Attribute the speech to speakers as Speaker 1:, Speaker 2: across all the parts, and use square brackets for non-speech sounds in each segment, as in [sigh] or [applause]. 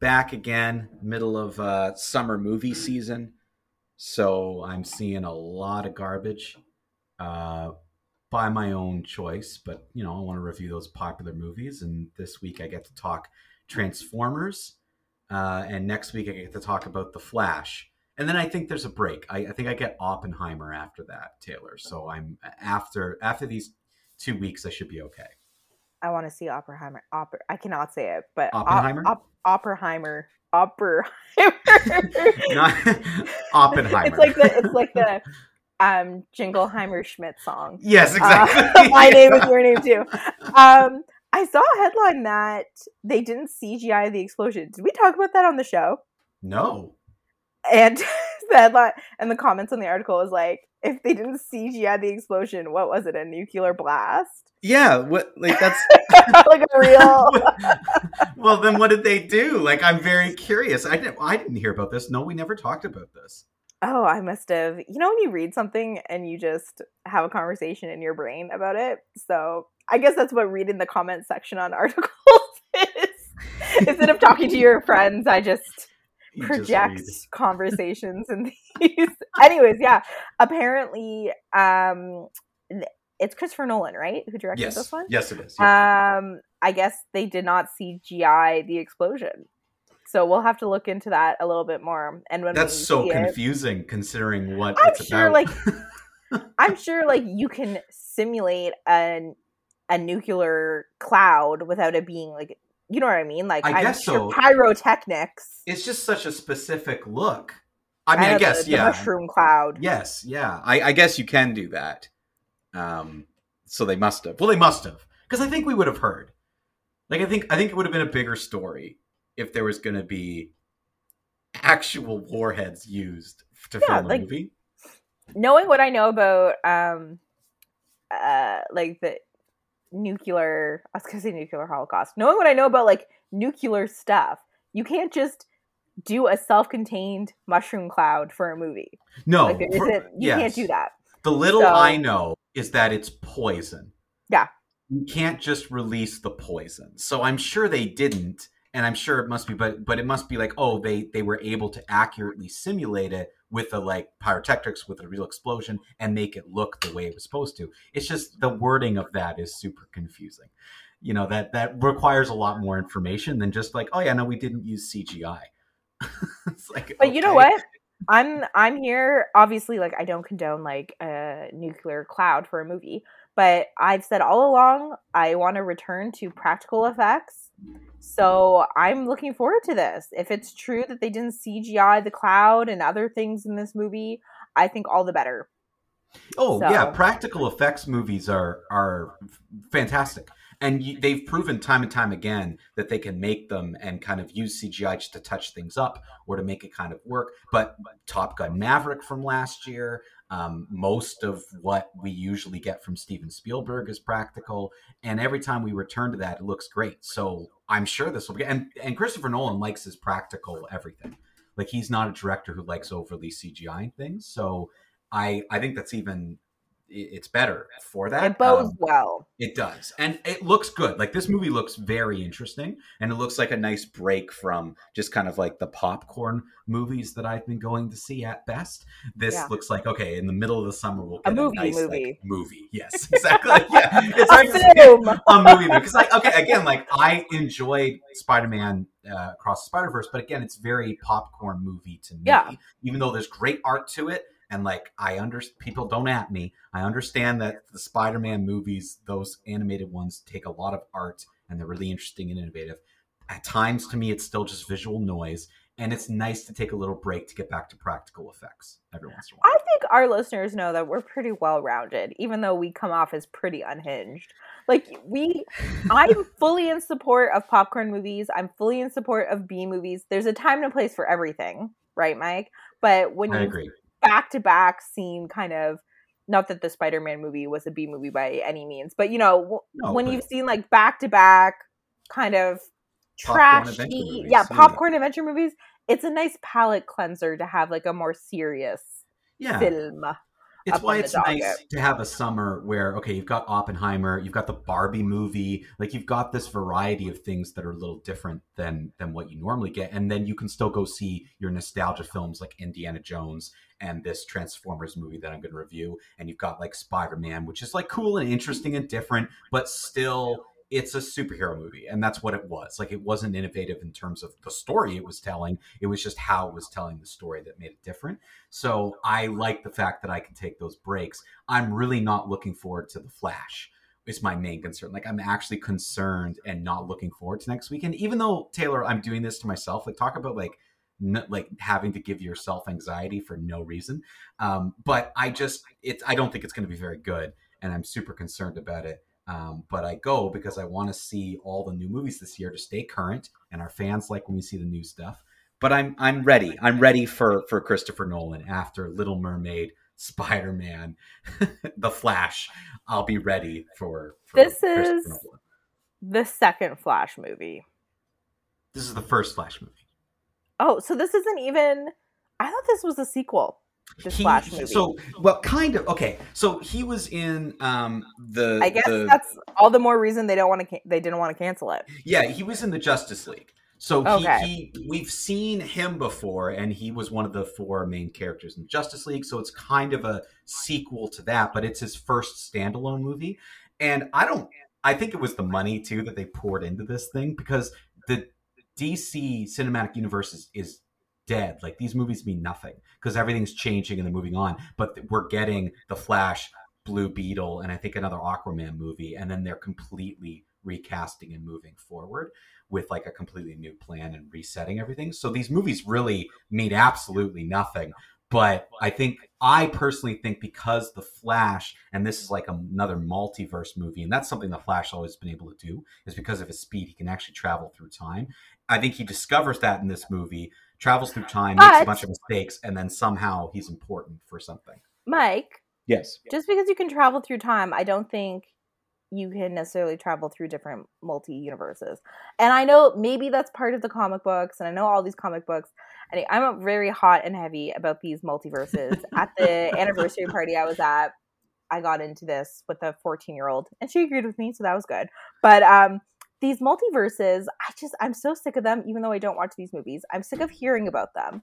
Speaker 1: back again, middle of uh, summer movie season. So I'm seeing a lot of garbage uh, by my own choice, but you know, I want to review those popular movies. And this week I get to talk Transformers, uh, and next week I get to talk about The Flash. And then I think there's a break. I, I think I get Oppenheimer after that, Taylor. So I'm after after these two weeks, I should be okay.
Speaker 2: I want to see Oppenheimer. Oper- I cannot say it, but
Speaker 1: Oppenheimer?
Speaker 2: Op- Op- Oppenheimer. Oppenheimer.
Speaker 1: Not [laughs] Oppenheimer.
Speaker 2: It's like the it's like the um Jingleheimer Schmidt song.
Speaker 1: yes,
Speaker 2: Uh,
Speaker 1: exactly. [laughs]
Speaker 2: my [laughs] name is your name too. Um, I saw a headline that they didn't CGI the explosion. Did we talk about that on the show?
Speaker 1: no.
Speaker 2: And [laughs] the headline and the comments on the article was like, if they didn't see CGI the explosion, what was it? A nuclear blast?
Speaker 1: Yeah, what like that's [laughs] [laughs]
Speaker 2: like a real.
Speaker 1: well, then what did they do? Like, I'm very curious. I didn't. I didn't hear about this. No, we never talked about this.
Speaker 2: Oh, I must have. You know when you read something and you just have a conversation in your brain about it? So I guess that's what reading the comment section on articles is. Instead of talking to your friends, I just project
Speaker 1: read. [laughs]
Speaker 2: conversations and these. [laughs] Anyways, yeah. Apparently, um, it's Christopher Nolan, right? Who directed
Speaker 1: Yes,
Speaker 2: this one?
Speaker 1: yes, it is. yeah.
Speaker 2: Um, I guess they did not CGI the explosion. So we'll have to look into that a little bit more. And when
Speaker 1: That's so
Speaker 2: see it-
Speaker 1: confusing, considering what
Speaker 2: I'm
Speaker 1: it's
Speaker 2: sure,
Speaker 1: about.
Speaker 2: like, [laughs] I'm sure, like, you can simulate an a nuclear cloud without it being like, you know what I mean? Like,
Speaker 1: I guess so.
Speaker 2: pyrotechnics.
Speaker 1: it's just such a specific look. I mean, I, guess,
Speaker 2: the, the
Speaker 1: yeah.
Speaker 2: mushroom cloud.
Speaker 1: Yes, yeah. I, I guess you can do that. Um, so they must have. Well, they must have, because I think we would have heard. Like, I think I think it would have been a bigger story if there was going to be actual warheads used to
Speaker 2: Yeah,
Speaker 1: film a
Speaker 2: like-
Speaker 1: movie.
Speaker 2: Knowing what I know about, um, uh, like the nuclear, I was gonna say nuclear holocaust. Knowing what I know about like nuclear stuff, you can't just do a self-contained mushroom cloud for a movie.
Speaker 1: No,
Speaker 2: Like,
Speaker 1: for-
Speaker 2: you can't do that.
Speaker 1: The little
Speaker 2: So-
Speaker 1: I know is that it's poison.
Speaker 2: Yeah.
Speaker 1: You can't just release the poison. So I'm sure they didn't, and I'm sure it must be, but but it must be like, oh, they they were able to accurately simulate it with a like pyrotechnics with a real explosion and make it look the way it was supposed to. It's just the wording of that is super confusing. You know, that that requires a lot more information than just like, oh yeah, no, we didn't use CGI. [laughs] it's like
Speaker 2: But you know what? I'm I'm here. Obviously, like I don't condone like a nuclear cloud for a movie, but I've said all along I want to return to practical effects. So I'm looking forward to this. If it's true that they didn't CGI the cloud and other things in this movie, I think all the better.
Speaker 1: Oh
Speaker 2: So-
Speaker 1: yeah, practical effects movies are are fantastic, and you, they've proven time and time again that they can make them and kind of use CGI just to touch things up or to make it kind of work. But Top Gun Maverick from last year, um, most of what we usually get from Steven Spielberg is practical, and every time we return to that, it looks great. So I'm sure this will be. And and Christopher Nolan likes his practical everything. Like he's not a director who likes overly CGI things. So I I think that's even it's better for that.
Speaker 2: It bodes
Speaker 1: Um,
Speaker 2: well.
Speaker 1: it does, and it looks good. Like this movie looks very interesting, and it looks like a nice break from just kind of like the popcorn movies that I've been going to see at best. This
Speaker 2: Yeah.
Speaker 1: looks like okay, in the middle of the summer we'll
Speaker 2: A
Speaker 1: get
Speaker 2: movie
Speaker 1: nice, like,
Speaker 2: movie.
Speaker 1: movie. [laughs] Yes, exactly. [laughs] yeah, it's
Speaker 2: A
Speaker 1: hard to say
Speaker 2: film. [laughs]
Speaker 1: a movie because like okay again like i enjoyed spider-man uh, across the spider-verse but again it's very popcorn movie to me
Speaker 2: Yeah.
Speaker 1: even though there's great art to it and like i under people don't at me i understand that the spider-man movies those animated ones take a lot of art and they're really interesting and innovative At times, to me, it's still just visual noise, and it's nice to take a little break to get back to practical effects every once in a while.
Speaker 2: I think our listeners know that we're pretty well rounded, even though we come off as pretty unhinged. Like we, [laughs] I'm fully in support of popcorn movies. I'm fully in support of B movies. There's a time and a place for everything, right, Mike? But when
Speaker 1: I
Speaker 2: you
Speaker 1: agree.
Speaker 2: Back to back seen kind of not that the Spider-Man movie was a B movie by any means, but you know w-
Speaker 1: No,
Speaker 2: when you've seen like back to back kind of trashy, yeah,
Speaker 1: yeah.
Speaker 2: popcorn adventure movies, it's a nice palate cleanser to have like a more serious
Speaker 1: Yeah.
Speaker 2: film.
Speaker 1: It's why it's nice
Speaker 2: docket.
Speaker 1: to have a summer where okay, you've got Oppenheimer, you've got the Barbie movie, like you've got this variety of things that are a little different than than what you normally get, and then you can still go see your nostalgia films like Indiana Jones and this Transformers movie that I'm going to review, and you've got like Spider Man, which is like cool and interesting and different, but still it's a superhero movie and that's what it was like it wasn't innovative in terms of the story it was telling it was just how it was telling the story that made it different so I like the fact that I can take those breaks. I'm really not looking forward to the Flash. Is my main concern. Like I'm actually concerned and not looking forward to next weekend. Even though Taylor, I'm doing this to myself. Like talk about like like having to give yourself anxiety for no reason. Um, but I just it's I don't think it's going to be very good, and I'm super concerned about it. Um, but I go because I want to see all the new movies this year to stay current, and our fans like when we see the new stuff but I'm I'm ready. I'm ready for for Christopher Nolan after Little Mermaid, Spider Man, [laughs] The Flash. I'll be ready for. for
Speaker 2: This is-
Speaker 1: Nolan.
Speaker 2: The second Flash movie.
Speaker 1: this is the first Flash movie.
Speaker 2: Oh, so this isn't even. I thought this was a sequel. This
Speaker 1: He-
Speaker 2: Flash movie.
Speaker 1: So well, kind of okay. So he was in um the.
Speaker 2: I guess
Speaker 1: the,
Speaker 2: that's all the more reason they don't want to. They didn't want to cancel it.
Speaker 1: Yeah, he was in the Justice League. So he,
Speaker 2: Okay.
Speaker 1: he we've seen him before, and he was one of the four main characters in Justice League. So it's kind of a sequel to that, but it's his first standalone movie. And I don't I think it was the money too that they poured into this thing because the DC cinematic universe is, is dead. Like these movies mean nothing because everything's changing and they're moving on. But we're getting the Flash, Blue Beetle, and I think another Aquaman movie, and then they're completely recasting and moving forward with like a completely new plan and resetting everything. So these movies really mean absolutely nothing. But I think I personally think because the Flash, and this is like another multiverse movie, and that's something the Flash always been able to do, is because of his speed, he can actually travel through time. I think he discovers that in this movie, travels through time, makes a bunch of mistakes, and then somehow he's important for something.
Speaker 2: Mike,
Speaker 1: Yes.
Speaker 2: just because you can travel through time, I don't think you can necessarily travel through different multi universes. And I know maybe that's part of the comic books, and I know all these comic books. I'm very hot and heavy about these multiverses. at the [laughs] anniversary party I was at, I got into this with a 14 year old, and she agreed with me, so that was good. But um, these multiverses, I just I'm so sick of them. Even though I don't watch these movies, I'm sick of hearing about them.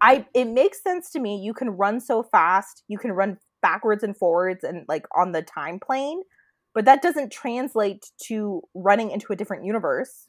Speaker 2: I it makes sense to me. You can run so fast, you can run backwards and forwards, and like on the time plane, but that doesn't translate to running into a different universe.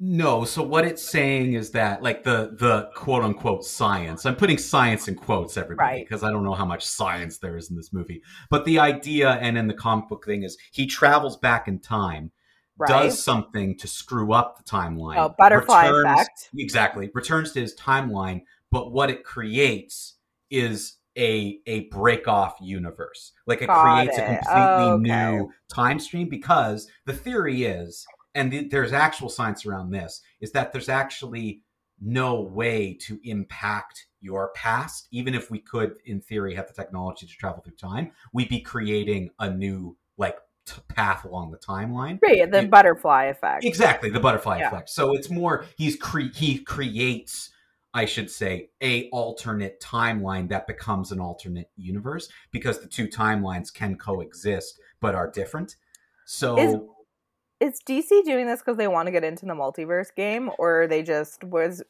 Speaker 1: No, so what it's saying is that like the the quote unquote science. I'm putting science in quotes everybody
Speaker 2: Right.
Speaker 1: because I don't know how much science there is in this movie. But the idea and in the comic book thing is he travels back in time,
Speaker 2: Right?
Speaker 1: does something to screw up the timeline.
Speaker 2: Oh, butterfly
Speaker 1: returns-
Speaker 2: effect.
Speaker 1: Exactly. Returns to his timeline, but what it creates is a a break off universe. Like it
Speaker 2: Got
Speaker 1: creates a
Speaker 2: it.
Speaker 1: completely
Speaker 2: Okay.
Speaker 1: new time stream because the theory is and th- there's actual science around this is that there's actually no way to impact your past even if we could in theory have the technology to travel through time we'd be creating a new like t- path along the timeline
Speaker 2: Right, the
Speaker 1: You-
Speaker 2: butterfly effect.
Speaker 1: Exactly, the butterfly
Speaker 2: Yeah.
Speaker 1: effect. So it's more he's cre- he creates, I should say, a alternate timeline that becomes an alternate universe because the two timelines can coexist but are different. So
Speaker 2: Is- Is DC doing this because they want to get into the multiverse game, or they just was?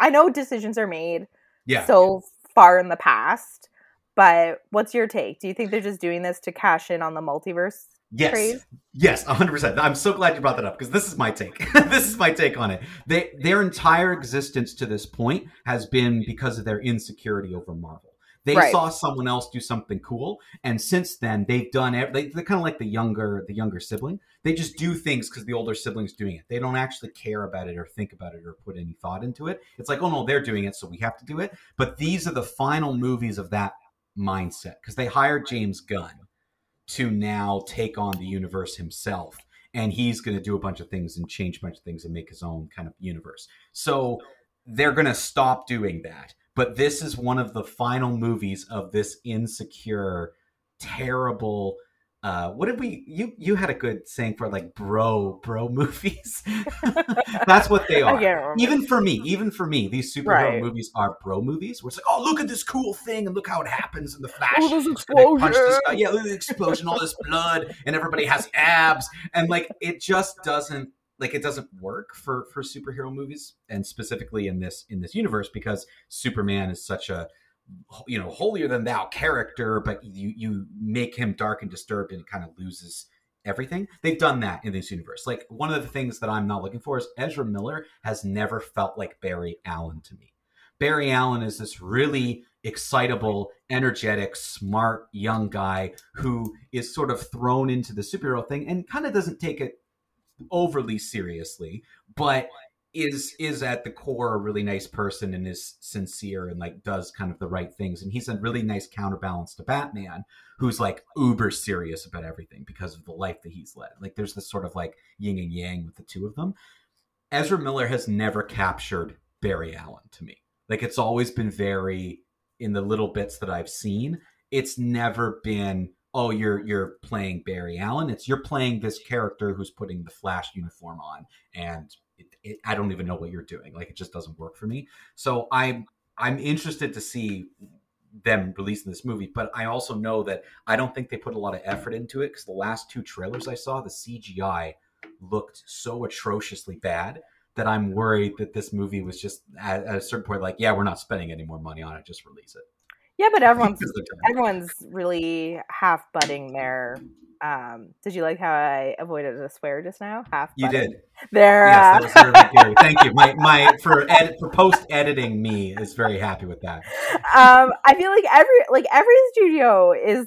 Speaker 2: I know decisions are made
Speaker 1: yeah,
Speaker 2: so far in the past, but what's your take? Do you think they're just doing this to cash in on the multiverse
Speaker 1: yes,
Speaker 2: craze?
Speaker 1: yes, hundred percent. I'm so glad you brought that up because this is my take. [laughs] this is my take on it. They their entire existence to this point has been because of their insecurity over Marvel. They
Speaker 2: Right.
Speaker 1: saw someone else do something cool, and since then they've done. They, they're kind of like the younger the younger sibling. They just do things because the older sibling's doing it. They don't actually care about it or think about it or put any thought into it. It's like, oh no, they're doing it, so we have to do it. But these are the final movies of that mindset because they hired James Gunn to now take on the universe himself. And he's going to do a bunch of things and change a bunch of things and make his own kind of universe. So they're going to stop doing that. But this is one of the final movies of this insecure, terrible. Uh, what did we? You you had a good saying for like bro bro [laughs] movies. That's what they [laughs] are even for me, even for me, these superhero
Speaker 2: Right.
Speaker 1: movies are bro movies. Where it's like, oh, look at this cool thing, and look how it happens in the Flash.
Speaker 2: Oh, this explosion.
Speaker 1: Yeah, look at the explosion, all this blood, and everybody has abs, and like it just doesn't like it doesn't work for for superhero movies, and specifically in this in this universe because Superman is such a you know holier than thou character, but you you make him dark and disturbed, and it kind of loses everything. They've done that in this universe. Like one of the things that I'm not looking for is Ezra Miller has never felt like Barry Allen to me. Barry Allen is this really excitable, energetic, smart young guy who is sort of thrown into the superhero thing and kind of doesn't take it overly seriously, but is is at the core a really nice person and is sincere and like does kind of the right things and he's a really nice counterbalance to Batman who's like uber serious about everything because of the life that he's led. Like there's this sort of like yin and yang with the two of them. Ezra Miller has never captured Barry Allen to me. Like it's always been very in the little bits that I've seen, it's never been oh you're you're playing Barry Allen. It's you're playing this character who's putting the Flash uniform on and it, it, I don't even know what you're doing. Like it just doesn't work for me. So I'm I'm interested to see them releasing this movie, but I also know that I don't think they put a lot of effort into it because the last two trailers I saw, the CGI looked so atrociously bad that I'm worried that this movie was just at, at a certain point like, yeah, we're not spending any more money on it, just release it.
Speaker 2: Yeah, but everyone's
Speaker 1: Because they're trying-
Speaker 2: everyone's really half butting their. Um, did you like how I avoided a swear just now? Half.
Speaker 1: You did.
Speaker 2: There.
Speaker 1: Yes,
Speaker 2: uh,
Speaker 1: that was really good. Thank you. My my [laughs] for ed, for post editing me is very happy with that.
Speaker 2: um, I feel like every like every studio is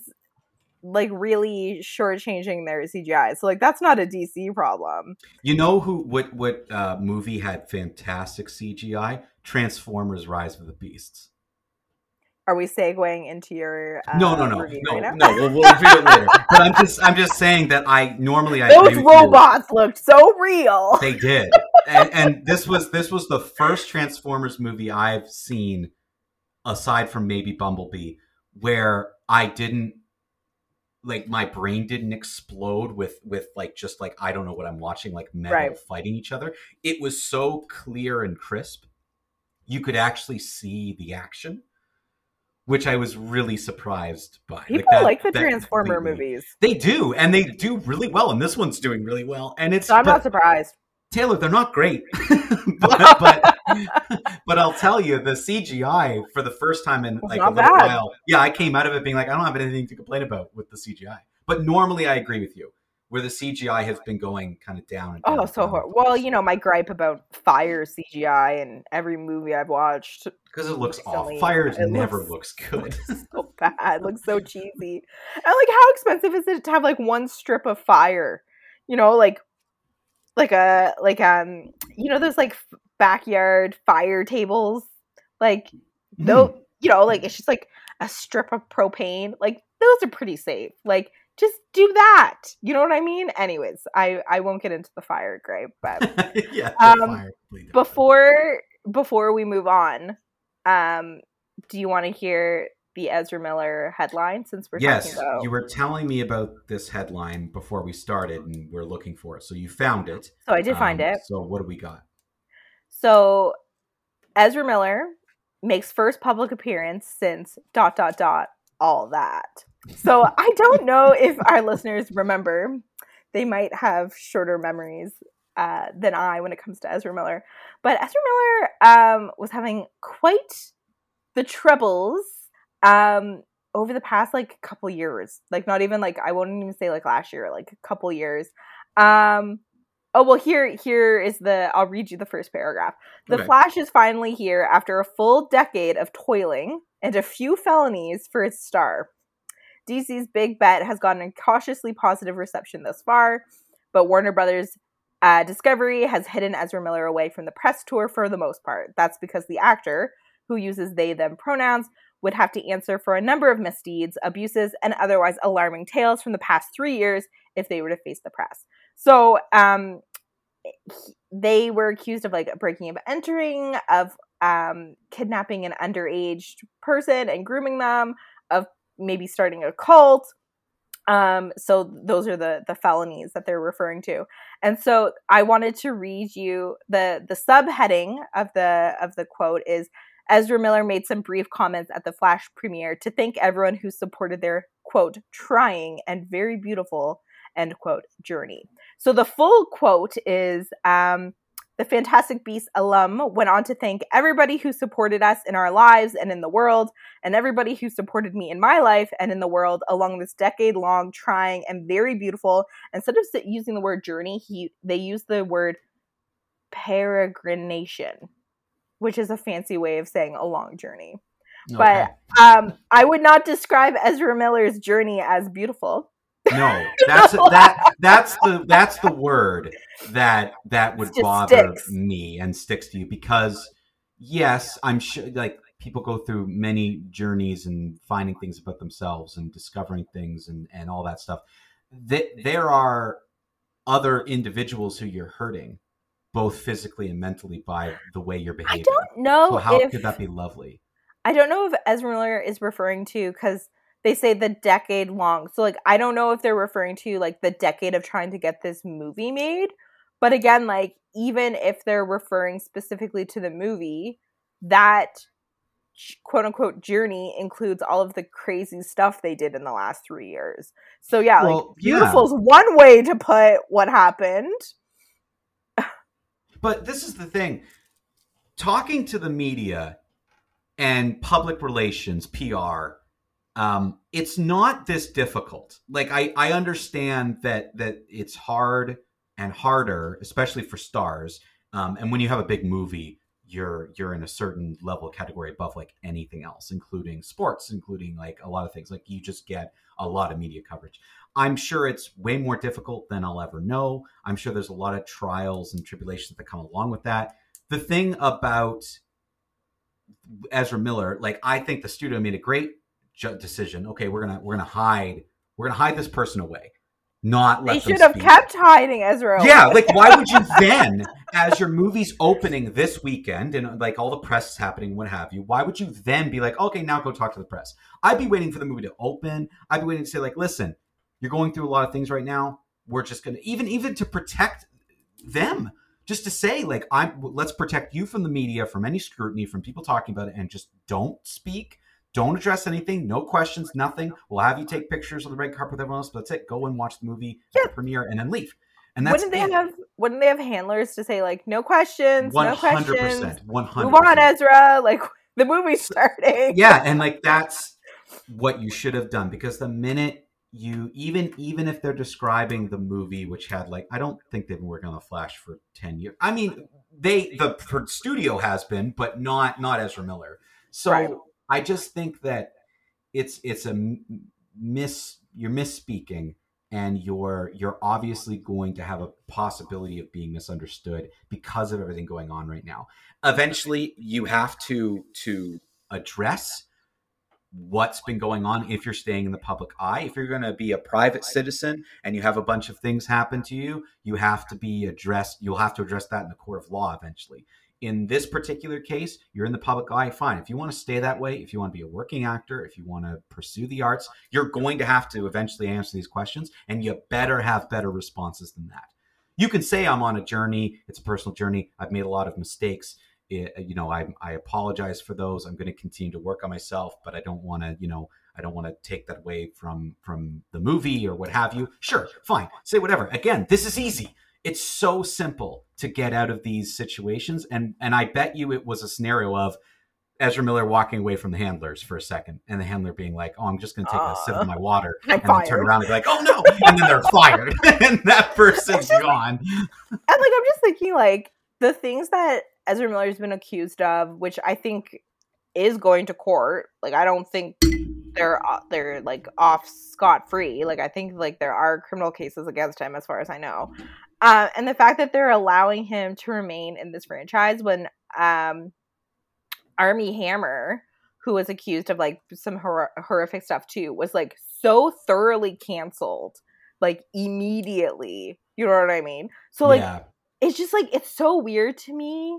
Speaker 2: like really shortchanging their CGI. So like that's not a DC problem.
Speaker 1: You know who what what uh, movie had fantastic CGI? Transformers: Rise of the Beasts.
Speaker 2: Are we segueing into your uh,
Speaker 1: no, no, no, no,
Speaker 2: right
Speaker 1: no. We'll, we'll review it later. But I'm just I'm just saying that I normally I
Speaker 2: Those
Speaker 1: with you.
Speaker 2: robots looked so real.
Speaker 1: They did, and, and this was this was the first Transformers movie I've seen, aside from maybe Bumblebee, where I didn't like my brain didn't explode with with like just like I don't know what I'm watching, like metal
Speaker 2: Right.
Speaker 1: fighting each other. It was so clear and crisp, you could actually see the action, which I was really surprised by.
Speaker 2: People
Speaker 1: that-
Speaker 2: like the
Speaker 1: that
Speaker 2: Transformer movies,
Speaker 1: They do, and they do really well, and this one's doing really well. And it's
Speaker 2: so I'm
Speaker 1: but-
Speaker 2: not surprised.
Speaker 1: Taylor, they're not great, [laughs] but, [laughs] but but I'll tell you, the CGI for the first time in
Speaker 2: It's
Speaker 1: like a little
Speaker 2: bad.
Speaker 1: while, yeah, I came out of it being like, I don't have anything to complain about with the CGI. But normally, I agree with you, where the CGI has been going kind of down. And down
Speaker 2: Oh, so
Speaker 1: down.
Speaker 2: hor- well, you know my gripe about Fire CGI and every movie I've watched.
Speaker 1: because it looks
Speaker 2: recently,
Speaker 1: off. Fire never
Speaker 2: looks- [laughs]
Speaker 1: looks good.
Speaker 2: so bad. It looks so cheesy. And like, how expensive is it to have like one strip of fire? You know, like, like a like um, you know, those like f- backyard fire tables. Like, though, you know, like it's just like a strip of propane. Like, those are pretty safe. Like, just do that. You know what I mean? Anyways, I I won't get into the fire gripe, but [laughs]
Speaker 1: yeah,
Speaker 2: Um, before before we move on, um, do you want to hear the Ezra Miller headline since we're
Speaker 1: yes,
Speaker 2: talking about?
Speaker 1: you were telling me about this headline before we started, and we're looking for it. So you found it.
Speaker 2: so I did find
Speaker 1: Um,
Speaker 2: it.
Speaker 1: So what do we got?
Speaker 2: So Ezra Miller makes first public appearance since dot dot dot all that. So I don't know if our listeners remember. They might have shorter memories uh, than I when it comes to Ezra Miller. But Ezra Miller um, was having quite the troubles um, over the past like couple years. Like not even like I won't even say like last year, like a couple years. Um, Oh well, here here is the. I'll read you the first paragraph. The
Speaker 1: Okay.
Speaker 2: Flash is finally here after a full decade of toiling and a few felonies for its star. DC's big bet has gotten a cautiously positive reception thus far, but Warner Brothers. Uh, Discovery has hidden Ezra Miller away from the press tour for the most part. That's because the actor, who uses they them pronouns, would have to answer for a number of misdeeds, abuses, and otherwise alarming tales from the past three years if they were to face the press. So, um, they were accused of like breaking and entering, of um, kidnapping an underage person and grooming them, of maybe starting a cult. Um, so those are the the felonies that they're referring to. And so I wanted to read you the the subheading of the of the quote is Ezra Miller made some brief comments at the Flash premiere to thank everyone who supported their quote trying and very beautiful end quote journey. So the full quote is um, the Fantastic Beasts alum went on to thank everybody who supported us in our lives and in the world, and everybody who supported me in my life and in the world along this decade long, trying and very beautiful. Instead of using the word journey, he they use the word peregrination, which is a fancy way of saying a long journey. But um, I would not describe Ezra Miller's journey as beautiful.
Speaker 1: No, that's [laughs] that that's the that's the word that that would bother
Speaker 2: sticks.
Speaker 1: me and sticks to you because yes, I'm sure like people go through many journeys and finding things about themselves and discovering things and and all that stuff. That there are other individuals who you're hurting, both physically and mentally, by the way you're behaving.
Speaker 2: I don't know
Speaker 1: so how
Speaker 2: if
Speaker 1: could that be lovely?
Speaker 2: I don't know if Ezra Miller is referring to because they say the decade long. So like I don't know if they're referring to like the decade of trying to get this movie made. But again, like even if they're referring specifically to the movie, that quote unquote journey includes all of the crazy stuff they did in the last three years. So yeah, like
Speaker 1: Well, yeah.
Speaker 2: beautiful is one way to put what happened.
Speaker 1: But this is the thing talking to the media and public relations, PR, um, it's not this difficult. Like I, I understand that that it's hard and harder, especially for stars. Um, and when you have a big movie, you're you're in a certain level category above like anything else, including sports, including like a lot of things. Like you just get a lot of media coverage. I'm sure it's way more difficult than I'll ever know. I'm sure there's a lot of trials and tribulations that come along with that. The thing about Ezra Miller, like I think the studio made a great ju- decision. Okay, we're gonna we're gonna hide we're gonna hide this person away, not let
Speaker 2: They should have
Speaker 1: speak.
Speaker 2: kept hiding Ezra.
Speaker 1: Yeah, like why would you then, as your movie's opening this weekend and like all the press is happening, what have you? Why would you then be like, okay, now go talk to the press? I'd be waiting for the movie to open. I'd be waiting to say, like, listen, you're going through a lot of things right now. We're just gonna even even to protect them, just to say, like, I'm let's protect you from the media, from any scrutiny, from people talking about it, and just don't speak. Don't address anything. No questions. Nothing. We'll have you take pictures on the red carpet with everyone else. But that's it. Go and watch the movie at the premiere, and then leave. And that's
Speaker 2: wouldn't they
Speaker 1: it.
Speaker 2: have wouldn't they have handlers to say like no questions,
Speaker 1: One
Speaker 2: no
Speaker 1: hundred
Speaker 2: questions.
Speaker 1: One hundred.
Speaker 2: move on, Ezra? Like [laughs] the movie's starting.
Speaker 1: Yeah, and like that's what you should have done because the minute you even even if they're describing the movie, which had like I don't think they've been working on the Flash for ten years. I mean, they the studio has been, but not not Ezra Miller. So
Speaker 2: Right.
Speaker 1: I just think that it's it's a miss you're misspeaking and you're you're obviously going to have a possibility of being misunderstood because of everything going on right now. Eventually you have to to address what's been going on if you're staying in the public eye. If you're going to be a private citizen and you have a bunch of things happen to you you have to be addressed you'll have to address that in the court of law eventually in this particular case you're in the public eye fine. If you want to stay that way if you want to be a working actor if you want to pursue the arts you're going to have to eventually answer these questions and you better have better responses than that. You can say i'm on a journey. It's a personal journey. I've made a lot of mistakes. It, you know I, I apologize for those. I'm going to continue to work on myself but i don't want to you know i don't want to take that away from from the movie or what have you. Sure fine. Say whatever. Again this is easy. It's so simple to get out of these situations and and i bet you it was a scenario of Ezra Miller walking away from the handlers for a second, and the handler being like, "Oh, I'm just going to take a sip
Speaker 2: Uh,
Speaker 1: of my water," [laughs] and then turn around and be like, "Oh no!" and then they're fired, [laughs] and that person's [laughs] gone.
Speaker 2: And like I'm just thinking like the things that Ezra Miller's been accused of, which I think is going to court. Like I don't think they're uh, they're like off scot free. Like I think like there are criminal cases against him, as far as I know. Uh, and the fact that they're allowing him to remain in this franchise when um, Armie Hammer, who was accused of like some hor- horrific stuff too, was like so thoroughly canceled, like immediately. You know what I mean? So like
Speaker 1: yeah,
Speaker 2: it's just like it's so weird to me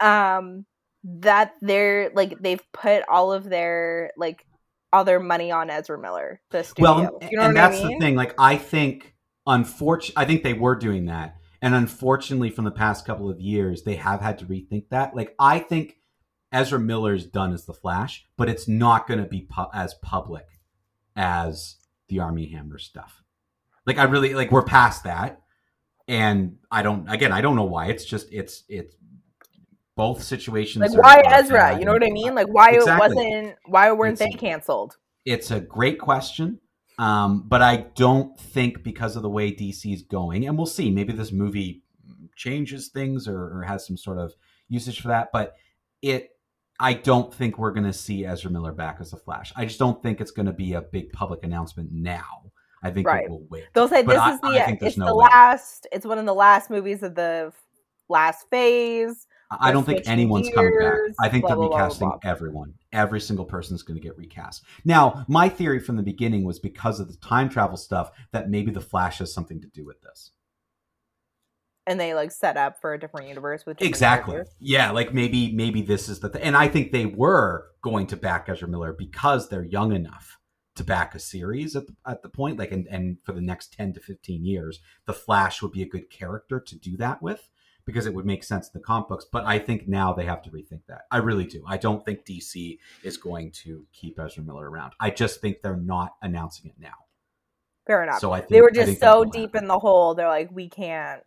Speaker 2: um that they're like they've put all of their like all their money on Ezra Miller the studio
Speaker 1: well,
Speaker 2: you know
Speaker 1: and
Speaker 2: what
Speaker 1: that's
Speaker 2: I mean
Speaker 1: the thing. Like, I think, unfortunately, I think they were doing that, and unfortunately, from the past couple of years, they have had to rethink that. Like, I think Ezra Miller's done as the Flash, but it's not going to be pu- as public as the Armie Hammer stuff. Like, I really like we're past that, and I don't. Again, I don't know why. It's just it's it's both situations.
Speaker 2: like why Ezra you know what I mean like why
Speaker 1: Exactly.
Speaker 2: it wasn't why weren't
Speaker 1: It's-
Speaker 2: they canceled
Speaker 1: it's a great question. Um, but I don't think because of the way DC is going, and we'll see, maybe this movie changes things or, or has some sort of usage for that. But it, I don't think we're going to see Ezra Miller back as a Flash. I just don't think it's going to be a big public announcement now. I think
Speaker 2: Right.
Speaker 1: it will wait.
Speaker 2: they'll say
Speaker 1: But
Speaker 2: this
Speaker 1: I-
Speaker 2: is the it's
Speaker 1: no
Speaker 2: the
Speaker 1: way.
Speaker 2: last it's one of the last movies of the last phase
Speaker 1: I don't think anyone's coming back. I think
Speaker 2: blah,
Speaker 1: they're recasting
Speaker 2: blah, blah.
Speaker 1: everyone. Every single person's going to get recast. Now, my theory from the beginning was because of the time travel stuff that maybe the Flash has something to do with this.
Speaker 2: and they like set up for a different universe with different
Speaker 1: Exactly.
Speaker 2: characters.
Speaker 1: Yeah, like maybe maybe this is the th- and I think they were going to back Ezra Miller because they're young enough to back a series at the, at the point like and, and for the next 10 to 15 years the flash would be a good character to do that with because it would make sense in the comic books but i think now they have to rethink that. I really do. I don't think dc is going to keep ezra miller around. I just think they're not announcing it now.
Speaker 2: Fair enough.
Speaker 1: So i think
Speaker 2: they were just so deep
Speaker 1: happen.
Speaker 2: in the hole they're like we can't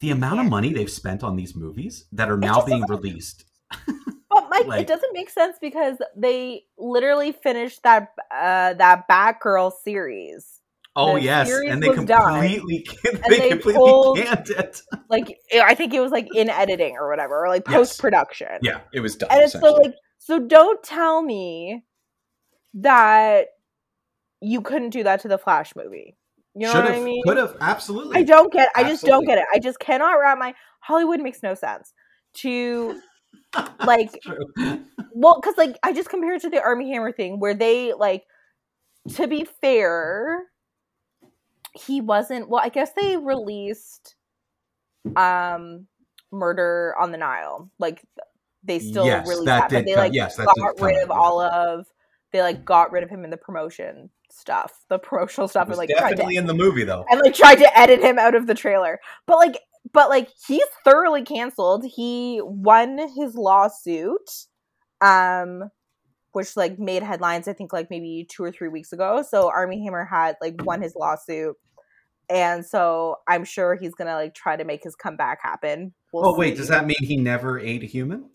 Speaker 1: the amount of money they've spent on these movies that are now being released. [laughs]
Speaker 2: But Mike,
Speaker 1: Like-
Speaker 2: it doesn't make sense because they literally finished that uh that Batgirl series.
Speaker 1: Oh
Speaker 2: The
Speaker 1: yes, and they
Speaker 2: was done,
Speaker 1: completely [laughs] they,
Speaker 2: they
Speaker 1: completely
Speaker 2: pulled-
Speaker 1: canned it.
Speaker 2: Like I think it was like in editing or whatever, or like
Speaker 1: Yes.
Speaker 2: post production.
Speaker 1: Yeah, it was done.
Speaker 2: And it's so like so don't tell me that you couldn't do that to the Flash movie. You know
Speaker 1: should
Speaker 2: what I mean?
Speaker 1: could have, absolutely.
Speaker 2: I don't get I just don't get it. I just cannot wrap my Hollywood makes no sense to [laughs] like
Speaker 1: True.
Speaker 2: well because like i just compared it to the armie hammer thing where they like to be fair he wasn't well i guess they released um murder on the nile like they still
Speaker 1: Yes,
Speaker 2: released
Speaker 1: that
Speaker 2: that, but they like
Speaker 1: yes,
Speaker 2: got rid of all of they like got rid of him in the promotion stuff the promotional stuff and like tried to
Speaker 1: definitely in the movie though.
Speaker 2: and like tried to edit him out of the trailer. But like but like he's thoroughly canceled. He won his lawsuit um which like made headlines I think like maybe 2 or 3 weeks ago. So Armie Hammer had like won his lawsuit. And so I'm sure he's going to like try to make his comeback happen. We'll
Speaker 1: Oh wait, does that mean he never ate a human?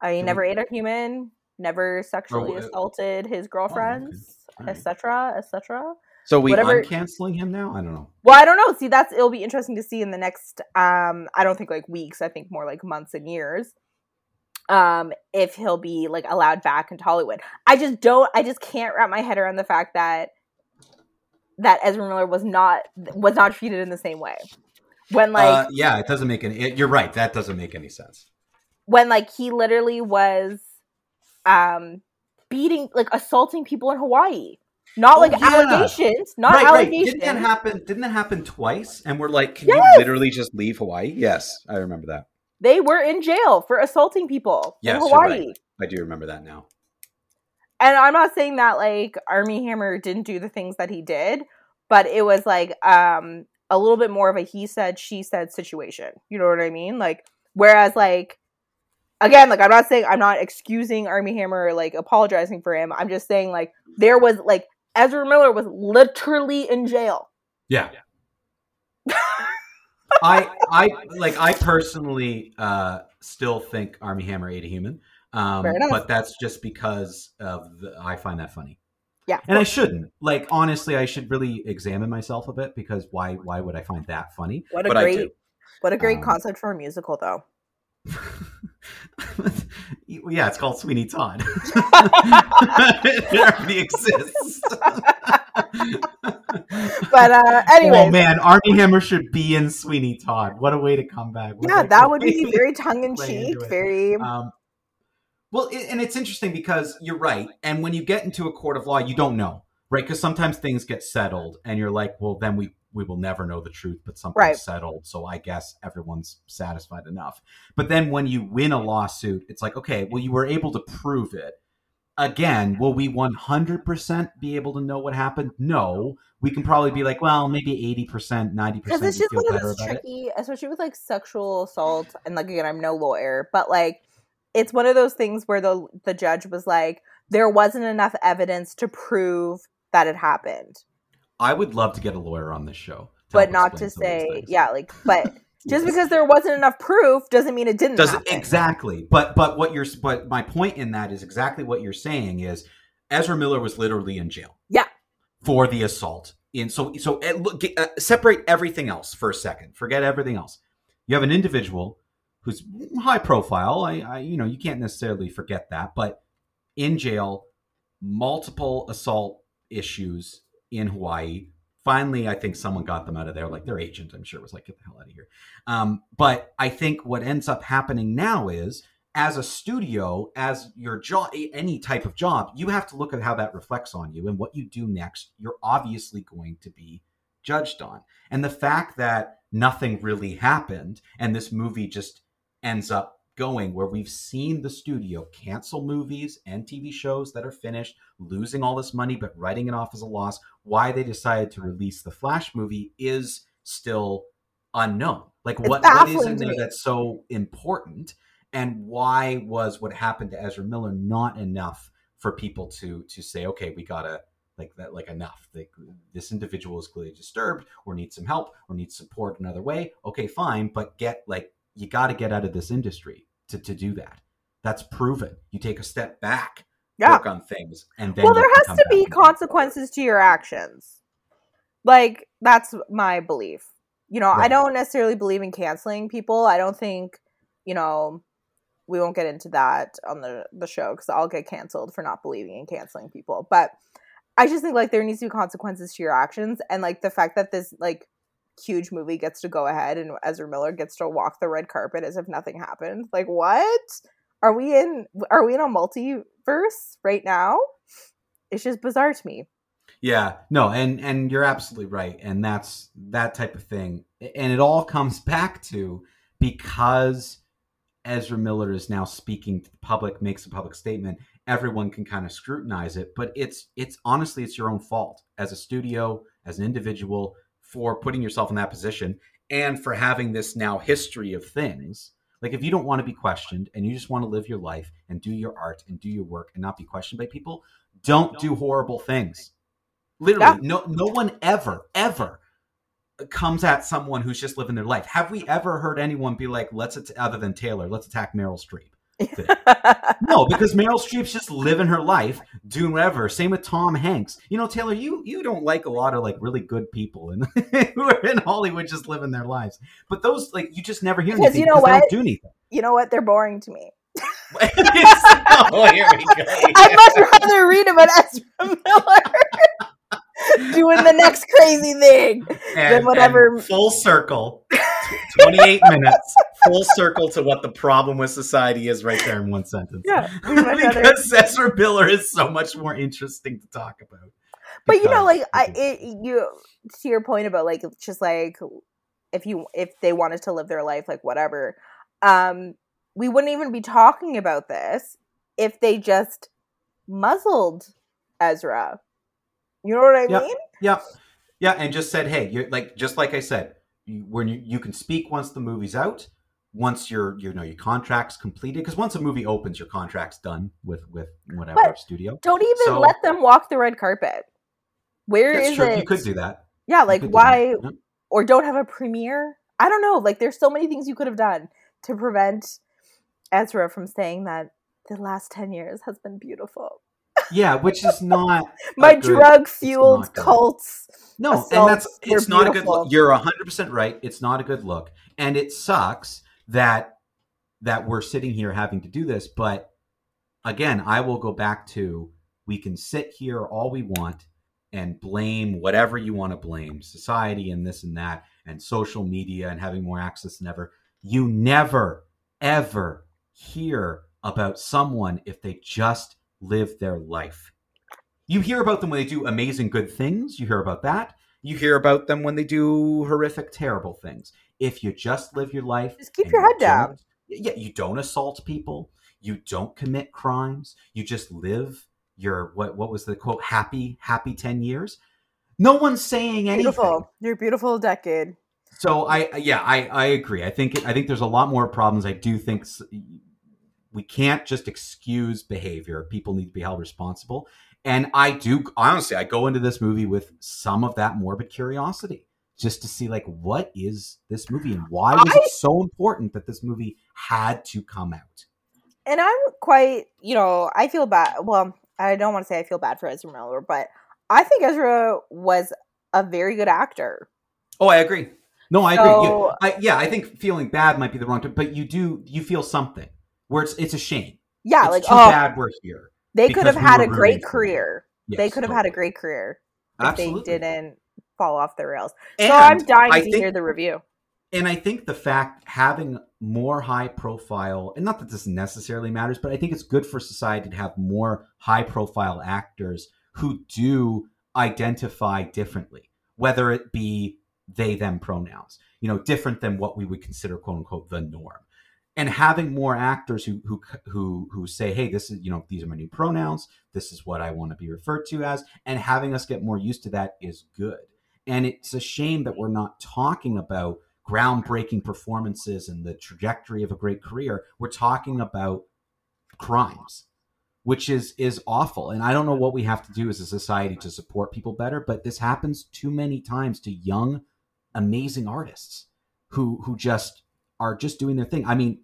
Speaker 2: I mean, never ate a human, never sexually
Speaker 1: uh,
Speaker 2: assaulted his girlfriends,
Speaker 1: Alright.
Speaker 2: etc., etc.
Speaker 1: So we
Speaker 2: Whatever-
Speaker 1: uncanceling him now? I don't know.
Speaker 2: Well, I don't know. See, that's it'll be interesting to see in the next um I don't think like weeks, I think more like months and years. Um if he'll be like allowed back into Hollywood. I just don't I just can't wrap my head around the fact that that Ezra Miller was not was not treated in the same way. When like
Speaker 1: uh, yeah, it doesn't make any. It, you're right. That doesn't make any sense.
Speaker 2: when like he literally was um beating like assaulting people in Hawaii. Not
Speaker 1: Oh,
Speaker 2: like
Speaker 1: yeah.
Speaker 2: allegations, not
Speaker 1: right, right.
Speaker 2: allegations.
Speaker 1: Didn't that happen? Didn't that happen twice? And we're like, can
Speaker 2: Yes!
Speaker 1: you literally just leave Hawaii? Yes, I remember that.
Speaker 2: They were in jail for assaulting people
Speaker 1: Yes,
Speaker 2: in Hawaii.
Speaker 1: right. I do remember that now.
Speaker 2: And I'm not saying that like Armie Hammer didn't do the things that he did, but it was like um a little bit more of a he said she said situation. You know what I mean? Like whereas like again, like I'm not saying I'm not excusing Armie Hammer or like apologizing for him. I'm just saying like there was like Ezra Miller was literally in jail.
Speaker 1: Yeah. I I like I personally uh still think Armie Hammer ate a human. Um,
Speaker 2: Fair enough.
Speaker 1: but that's just because of the, I find that funny.
Speaker 2: Yeah.
Speaker 1: And I shouldn't. Like honestly, I should really examine myself a bit because why why would I find that funny?
Speaker 2: What a
Speaker 1: but I
Speaker 2: great
Speaker 1: do.
Speaker 2: what a great
Speaker 1: Um,
Speaker 2: concept for a musical though. [laughs]
Speaker 1: yeah, it's called Sweeney Todd. [laughs] [laughs] it already exists.
Speaker 2: But uh
Speaker 1: anyway.
Speaker 2: oh
Speaker 1: man, Armie Hammer should be in Sweeney Todd. What a way to come back. What
Speaker 2: yeah, that would be very tongue in cheek, very
Speaker 1: Um, well, it, and it's interesting because you're right. And when you get into a court of law, you don't know, right? Because sometimes things get settled, and you're like, well, then we we will never know the truth, but something's
Speaker 2: Right.
Speaker 1: settled, so I guess everyone's satisfied enough. But then when you win a lawsuit, it's like, okay, well, you were able to prove it. Again, will we 100% be able to know what happened? No. We can probably be like, well, maybe 80%, 90%
Speaker 2: because it's
Speaker 1: we
Speaker 2: just
Speaker 1: feel
Speaker 2: one of
Speaker 1: better
Speaker 2: those
Speaker 1: about it.
Speaker 2: tricky, especially with like sexual assault. And like again, I'm no lawyer, but like it's one of those things where the the judge was like, there wasn't enough evidence to prove that it happened,
Speaker 1: I would love to get a lawyer on this show. to
Speaker 2: but not to
Speaker 1: explain some of these
Speaker 2: say, yeah, like, but [laughs] just because there wasn't enough proof doesn't mean it didn't
Speaker 1: does exactly. But but what you're but my point in that is exactly what you're saying is ezra miller was literally in jail
Speaker 2: Yeah.
Speaker 1: for the assault. In so so eh, look uh, separate everything else for a second. Forget everything else. You have an individual who's high profile I, I you know you can't necessarily forget that but in jail multiple assault issues in hawaii finally i think someone got them out of there like their agent i'm sure was like get the hell out of here um, but I think what ends up happening now is, as a studio, as your job, any type of job, you have to look at how that reflects on you and what you do next. You're obviously going to be judged on, and the fact that nothing really happened and this movie just ends up going where we've seen the studio cancel movies and TV shows that are finished, losing all this money but writing it off as a loss. Why they decided to release the Flash movie is still unknown. Like what what is in there that's so important, and why was what happened to Ezra Miller not enough for people to to say, okay, we gotta like that, like enough. Like this individual is clearly disturbed, or needs some help, or needs support another way. Okay, fine, but get like you got to get out of this industry to to do that. That's proven. You take a step back,
Speaker 2: Yeah.
Speaker 1: work on things, and then
Speaker 2: well, there has to be consequences to your actions. Like that's my belief. You know, I don't necessarily believe in canceling people. I don't think, you know, we won't get into that on the the show because I'll get canceled for not believing in canceling people. But I just think like there needs to be consequences to your actions, and like the fact that this like huge movie gets to go ahead and Ezra Miller gets to walk the red carpet as if nothing happened. Like what? Are we in are we in a multiverse right now? It's just bizarre to me.
Speaker 1: Yeah, no, and and you're absolutely right, and that's that type of thing, and it all comes [laughs] back to because Ezra Miller is now speaking to the public, makes a public statement. Everyone can kind of scrutinize it, but it's it's honestly it's your own fault as a studio, as an individual, for putting yourself in that position, and for having this now history of things. Like if you don't want to be questioned and you just want to live your life and do your art and do your work and not be questioned by people, don't do horrible things. Literally,
Speaker 2: Yeah.
Speaker 1: no no one ever ever comes at someone who's just living their life. Have we ever heard anyone be like, "Let's at- other than Taylor, let's attack Meryl Streep"? [laughs] No, because Meryl Streep's just living her life, doing whatever. Same with Tom Hanks. You know, Taylor, you you don't like a lot of like really good people and [laughs] who are in Hollywood just living their lives. But those like you just never hear
Speaker 2: Because
Speaker 1: anything
Speaker 2: you know what?
Speaker 1: don't do anything.
Speaker 2: you know what? They're boring to me. [laughs]
Speaker 1: oh, here we go.
Speaker 2: I'd much rather read about Ezra Miller doing the next crazy thing.
Speaker 1: and,
Speaker 2: whatever-
Speaker 1: full circle 28 minutes full circle to what the problem with society is right there in one sentence
Speaker 2: Yeah, we much rather-
Speaker 1: because Ezra Miller is so much more interesting to talk about
Speaker 2: but you know, like I, it, you to your point about like just like if you if they wanted to live their life like whatever, um, we wouldn't even be talking about this if they just muzzled Ezra. You know what I
Speaker 1: Yeah.
Speaker 2: mean?
Speaker 1: yeah yeah and just said hey you're like just like I said when you, you can speak once the movie's out once your you know your contract's completed because once a movie opens your contract's done with with whatever
Speaker 2: But-
Speaker 1: studio
Speaker 2: Don't even
Speaker 1: So-
Speaker 2: let them walk the red carpet. Where is
Speaker 1: true
Speaker 2: it?
Speaker 1: you could do that
Speaker 2: Yeah, like
Speaker 1: do
Speaker 2: why. Or don't have a premiere. I don't know. Like there's so many things you could have done to prevent Ezra from saying that the last 10 years has been beautiful.
Speaker 1: Yeah, which is not [laughs]
Speaker 2: My drug fueled cults.
Speaker 1: No, and that's it's not a good look. You're hundred percent right. It's not a good look, and it sucks that that we're sitting here having to do this. But again, I will go back to we can sit here all we want and blame whatever you want to blame, society and this and that, and social media and having more access than ever. You never ever hear about someone if they just live their life. You hear about them when they do amazing good things. You hear about that. You hear about them when they do horrific, terrible things. If you just live your life,
Speaker 2: Just keep your
Speaker 1: you
Speaker 2: head down.
Speaker 1: Yeah, you don't assault people. You don't commit crimes. You just live your what? What was the quote? Happy, happy ten years. No one's saying anything.
Speaker 2: Beautiful. Your beautiful decade.
Speaker 1: So I yeah I I agree. I think I think there's a lot more problems. I do think we can't just excuse behavior. People need to be held responsible. And I do honestly I go into this movie with some of that morbid curiosity just to see like what is this movie and why was
Speaker 2: I-
Speaker 1: it so important that this movie had to come out.
Speaker 2: And I'm quite, you know, I feel bad. Well, I don't want to say I feel bad for Ezra Miller, but I think Ezra was a very good actor.
Speaker 1: Oh, I agree. No, I agree.
Speaker 2: So-
Speaker 1: Yeah, I, yeah, I think feeling bad might be the wrong term, but you do you feel something where it's it's a shame.
Speaker 2: Yeah,
Speaker 1: it's
Speaker 2: like
Speaker 1: too
Speaker 2: oh,
Speaker 1: bad we're here.
Speaker 2: they could have
Speaker 1: we
Speaker 2: had a great career.
Speaker 1: Yes,
Speaker 2: they could have had a great career if
Speaker 1: Absolutely.
Speaker 2: they didn't fall off the rails.
Speaker 1: And
Speaker 2: so I'm dying
Speaker 1: I
Speaker 2: to
Speaker 1: think-
Speaker 2: hear the review.
Speaker 1: and I think the fact having more high profile, and not that this necessarily matters, but I think it's good for society to have more high profile actors who do identify differently, whether it be they them pronouns, you know, different than what we would consider quote unquote the norm. And having more actors who who who who say, "Hey, this is you know these are my new pronouns. This is what I want to be referred to as," and having us get more used to that is good. And it's a shame that we're not talking about groundbreaking performances and the trajectory of a great career. We're talking about crimes, which is is awful. And I don't know what we have to do as a society to support people better, but this happens too many times to young, amazing artists who who just are just doing their thing. I mean,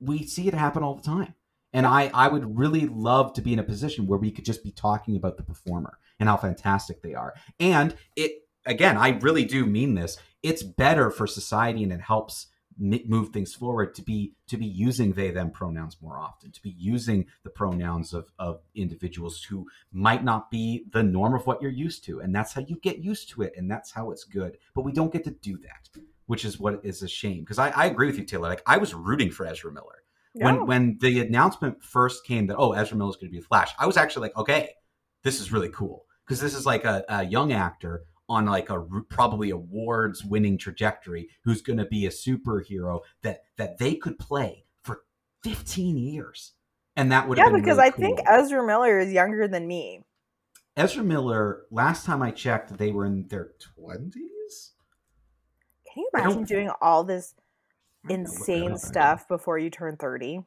Speaker 1: we see it happen all the time. And I, I would really love to be in a position where we could just be talking about the performer and how fantastic they are. And it, again, I really do mean this. It's better for society and it helps move things forward to be to be using they them pronouns more often to be using the pronouns of, of individuals who might not be the norm of what you're used to and that's how you get used to it and that's how it's good but we don't get to do that which is what is a shame because I, I agree with you taylor like i was rooting for ezra miller
Speaker 2: Yeah.
Speaker 1: when when the announcement first came that oh Ezra Miller's going to be Flash, I was actually like, okay, this is really cool because this is like a, a young actor on like a probably awards winning trajectory who's going to be a superhero that that they could play for 15 years, and that would
Speaker 2: yeah,
Speaker 1: been
Speaker 2: because
Speaker 1: really
Speaker 2: I think. Ezra Miller is younger than me.
Speaker 1: Ezra Miller. Last time I checked, they were in their 20s.
Speaker 2: Can you imagine doing all this
Speaker 1: I don't know what the
Speaker 2: insane stuff before you turn 30?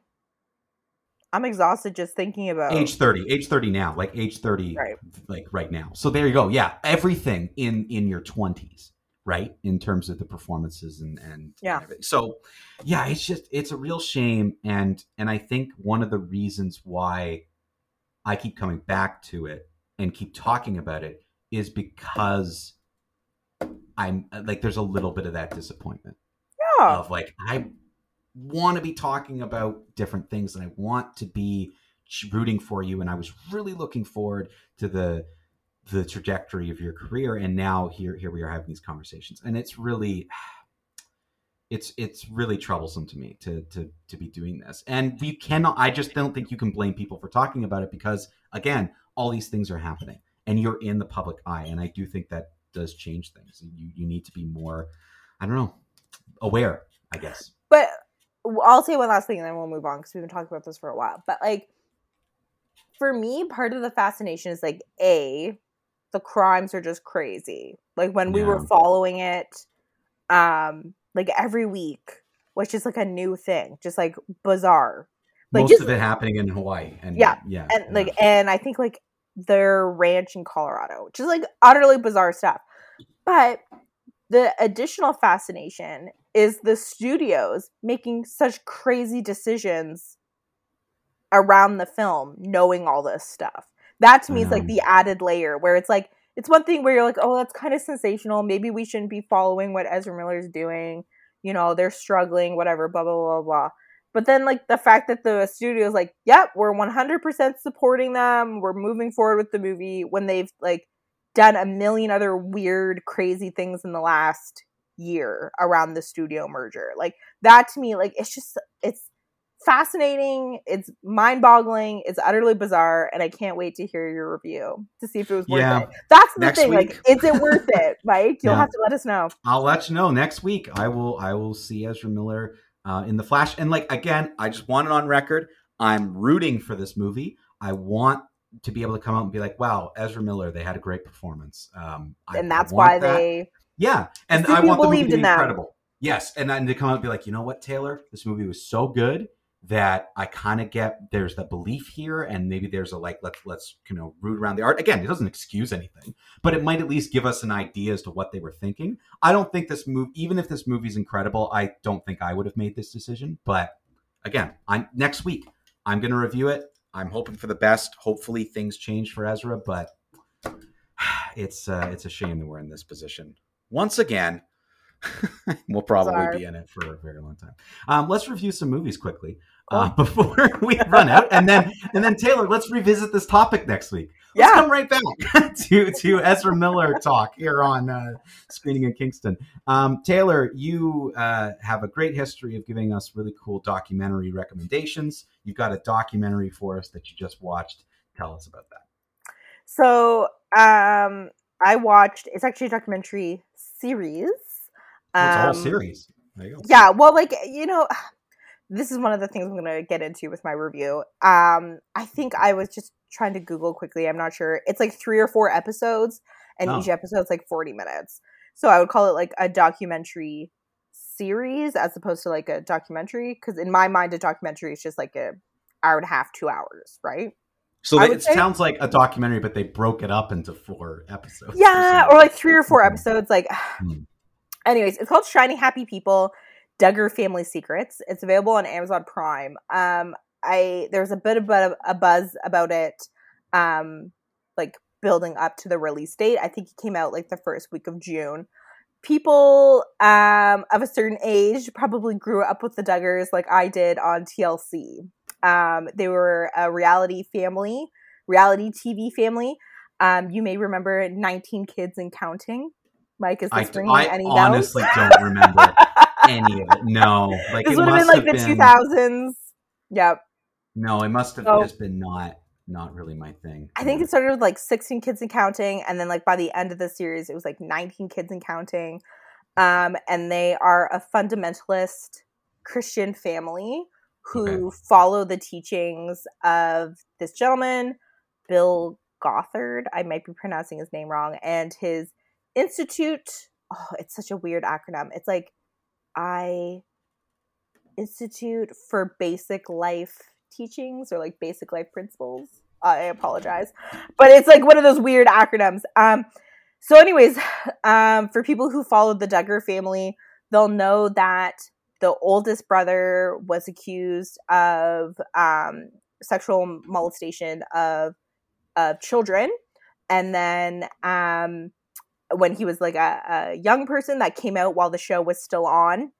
Speaker 2: I'm exhausted just thinking about
Speaker 1: age 30 age 30 now like age 30
Speaker 2: Right.
Speaker 1: like right now so there you go yeah everything in in your 20s right in terms of the performances and and
Speaker 2: Yeah.
Speaker 1: everything. so yeah it's just it's a real shame and and i think one of the reasons why i keep coming back to it and keep talking about it is because i'm uh, like there's a little bit of that disappointment
Speaker 2: Yeah.
Speaker 1: of like I want to be talking about different things and I want to be rooting for you and I was really looking forward to the the trajectory of your career and now here here we are having these conversations and it's really [sighs] it's it's really troublesome to me to to to be doing this and you cannot I just don't think you can blame people for talking about it because again all these things are happening and you're in the public eye and I do think that does change things you you need to be more I don't know aware I guess
Speaker 2: But I'll say one last thing and then we'll move on because we've been talking about this for a while. But like, for me, part of the fascination is like, A, the crimes are just crazy. Like when we were following it, um, like every week which is like a new thing, just like bizarre. Like
Speaker 1: most
Speaker 2: just
Speaker 1: of it happening in Hawaii and
Speaker 2: Yeah,
Speaker 1: yeah
Speaker 2: and
Speaker 1: yeah.
Speaker 2: like and I think like their ranch in Colorado, which is like utterly bizarre stuff. But the additional fascination is the studios making such crazy decisions around the film knowing all this stuff. That to me is like
Speaker 1: Um.
Speaker 2: the added layer where it's like it's one thing where you're like, oh, that's kind of sensational. Maybe we shouldn't be following what Ezra Miller's doing. You know, they're struggling, whatever, blah blah blah blah. But then like the fact that the studio's like, yep, we're 100% supporting them. We're moving forward with the movie when they've like done a million other weird, crazy things in the last year around the studio merger. Like that to me, like it's just it's fascinating, it's mind-boggling, it's utterly bizarre, and I can't wait to hear your review to see if it was worth
Speaker 1: Yeah.
Speaker 2: it. That's the
Speaker 1: Next
Speaker 2: thing.
Speaker 1: week.
Speaker 2: Like, is it worth it, [laughs] Mike? You'll
Speaker 1: Yeah.
Speaker 2: have to let us know.
Speaker 1: I'll let you know next week. I will. I will see Ezra Miller uh, in the Flash. And like again, I just want it on record. I'm rooting for this movie. I want to be able to come out and be like, "Wow, Ezra Miller, they had a great performance." Um, I-
Speaker 2: And that's
Speaker 1: I
Speaker 2: why
Speaker 1: that.
Speaker 2: they
Speaker 1: Yeah, and I want the movie to be incredible. Yes, and then to come out and be like, you know what, Taylor, this movie was so good that I kind of get there's the belief here, and maybe there's a like let's let's you know root around the art. Again, it doesn't excuse anything, but it might at least give us an idea as to what they were thinking. I don't think this movie, even if this movie's incredible, I don't think I would have made this decision. But again, I'm next week. I'm going to review it. I'm hoping for the best. Hopefully, things change for Ezra, but [sighs] it's uh, it's a shame that we're in this position once again. [laughs] we'll probably
Speaker 2: Sorry.
Speaker 1: be in it for a very long time. Um, let's review some movies quickly uh, [laughs] before we run out, and then and then Taylor, let's revisit this topic next week. Let's
Speaker 2: Yeah.
Speaker 1: come right back [laughs] to to Ezra Miller talk here on uh, screening in Kingston. Um, Taylor, you uh, have a great history of giving us really cool documentary recommendations. You've got a documentary for us that you just watched. Tell us about that.
Speaker 2: So um I watched it's actually a documentary series.
Speaker 1: Oh, it's a whole
Speaker 2: Um,
Speaker 1: series. There you go.
Speaker 2: Yeah, well like you know this is one of the things I'm gonna get into with my review. Um I think I was just trying to Google quickly, I'm not sure. It's like three or four episodes and
Speaker 1: Oh.
Speaker 2: each episode's like 40 minutes. So I would call it like a documentary series as opposed to like a documentary. Because in my mind a documentary is just like a hour and a half, two hours, right?
Speaker 1: So they- it
Speaker 2: say-
Speaker 1: sounds like a documentary, but they broke it up into four episodes.
Speaker 2: Yeah, or like three or four episodes. Like, [sighs]
Speaker 1: Hmm.
Speaker 2: anyways, it's called Shiny Happy People: Duggar Family Secrets. It's available on Amazon Prime. Um, I there's a bit of a buzz about it, um, like building up to the release date. I think it came out like the first week of June. People um of a certain age probably grew up with the Duggars like I did on TLC. Um, they were a reality family, reality TV family. Um, you may remember 19 Kids and Counting. Mike, is
Speaker 1: I,
Speaker 2: this ringing
Speaker 1: I
Speaker 2: any
Speaker 1: honestly
Speaker 2: bells?
Speaker 1: don't remember [laughs] any of it. No, like
Speaker 2: this would have been like the 2000s. Yep.
Speaker 1: No, it must have
Speaker 2: So-
Speaker 1: just been not not really my thing.
Speaker 2: I think it started with like 16 kids and counting, and then like by the end of the series, it was like 19 kids and counting. Um, and they are a fundamentalist Christian family who follow the teachings of this gentleman, Bill Gothard. I might be pronouncing his name wrong, and his institute. Oh, it's such a weird acronym. It's like I Institute for Basic Life Teachings or like Basic Life Principles. I apologize, but it's like one of those weird acronyms. Um, so, anyways, um, for people who followed the Duggar family, they'll know that the oldest brother was accused of um, sexual molestation of of children, and then um, when he was like a, a young person, that came out while the show was still on,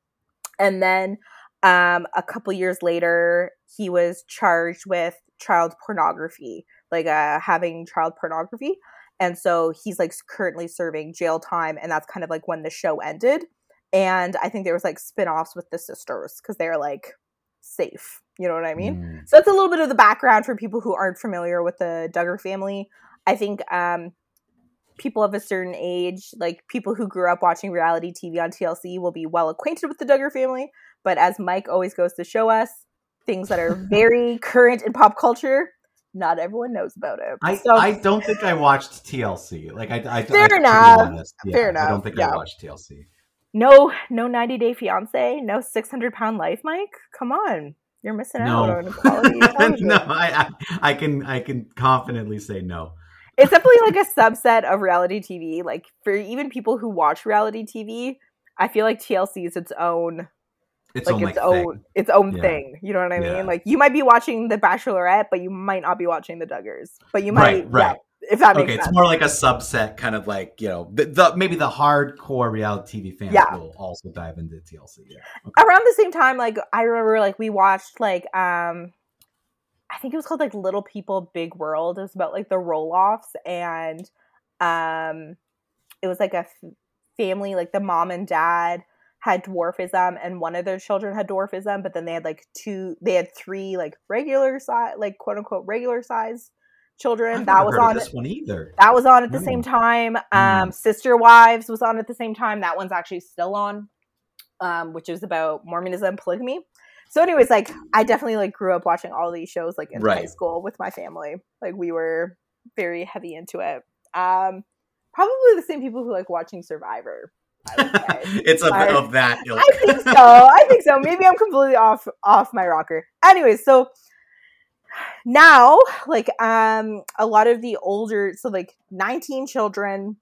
Speaker 2: and then um, a couple years later, he was charged with child pornography, like uh, having child pornography. And so he's like currently serving jail time, and that's kind of like when the show ended. And I think there was like spin-offs with the sisters because they're like safe. You know what I mean?
Speaker 1: Mm.
Speaker 2: So that's a little bit of the background for people who aren't familiar with the Duggar family. I think um, people of a certain age, like people who grew up watching reality TV on TLC, will be well acquainted with the Duggar family. But as Mike always goes to show us, things that are [laughs] very current in pop culture, not everyone knows about it.
Speaker 1: I,
Speaker 2: so
Speaker 1: I don't think I watched TLC. Like I, I
Speaker 2: Fair
Speaker 1: I,
Speaker 2: enough.
Speaker 1: yeah,
Speaker 2: Fair
Speaker 1: I don't think
Speaker 2: yeah.
Speaker 1: I watched TLC.
Speaker 2: no, no 90 Day Fiance, no 600 Pound Life, Mike. Come on, you're missing out
Speaker 1: No,
Speaker 2: on quality [laughs]
Speaker 1: no, I, I I can I can confidently say no.
Speaker 2: It's definitely like a subset of reality TV. Like for even people who watch reality TV, I feel like TLC is its own
Speaker 1: its
Speaker 2: like
Speaker 1: own
Speaker 2: its
Speaker 1: like
Speaker 2: own
Speaker 1: thing.
Speaker 2: its own
Speaker 1: Yeah.
Speaker 2: thing. You know what I mean?
Speaker 1: Yeah.
Speaker 2: Like you might be watching The Bachelorette, but you might not be watching The Duggars. But you might,
Speaker 1: Right, right.
Speaker 2: yeah, if that makes
Speaker 1: Okay,
Speaker 2: sense.
Speaker 1: it's more like a subset, kind of like you know, the, the maybe the hardcore reality TV fans will also dive into TLC. Yeah,
Speaker 2: around the same time like i remember like we watched like um i think it was called like little people big world it was about like the Roloffs and um it was like a f- family like the mom and dad had dwarfism and one of their children had dwarfism but then they had like two they had three like regular size like quote unquote regular size children that was on
Speaker 1: this one either.
Speaker 2: that was on at the
Speaker 1: No.
Speaker 2: same time.
Speaker 1: Mm.
Speaker 2: Um, Sister Wives was on at the same time. That one's actually still on, um, which is about Mormonism polygamy. So, anyways, like I definitely like grew up watching all these shows like in high school with my family. Like we were very heavy into it. Um, probably the same people who like watching Survivor. I [laughs]
Speaker 1: it's of,
Speaker 2: I-
Speaker 1: of that ilk.
Speaker 2: I think so. I think so. Maybe I'm completely off off my rocker. Anyways, so now like um a lot of the older so like 19 children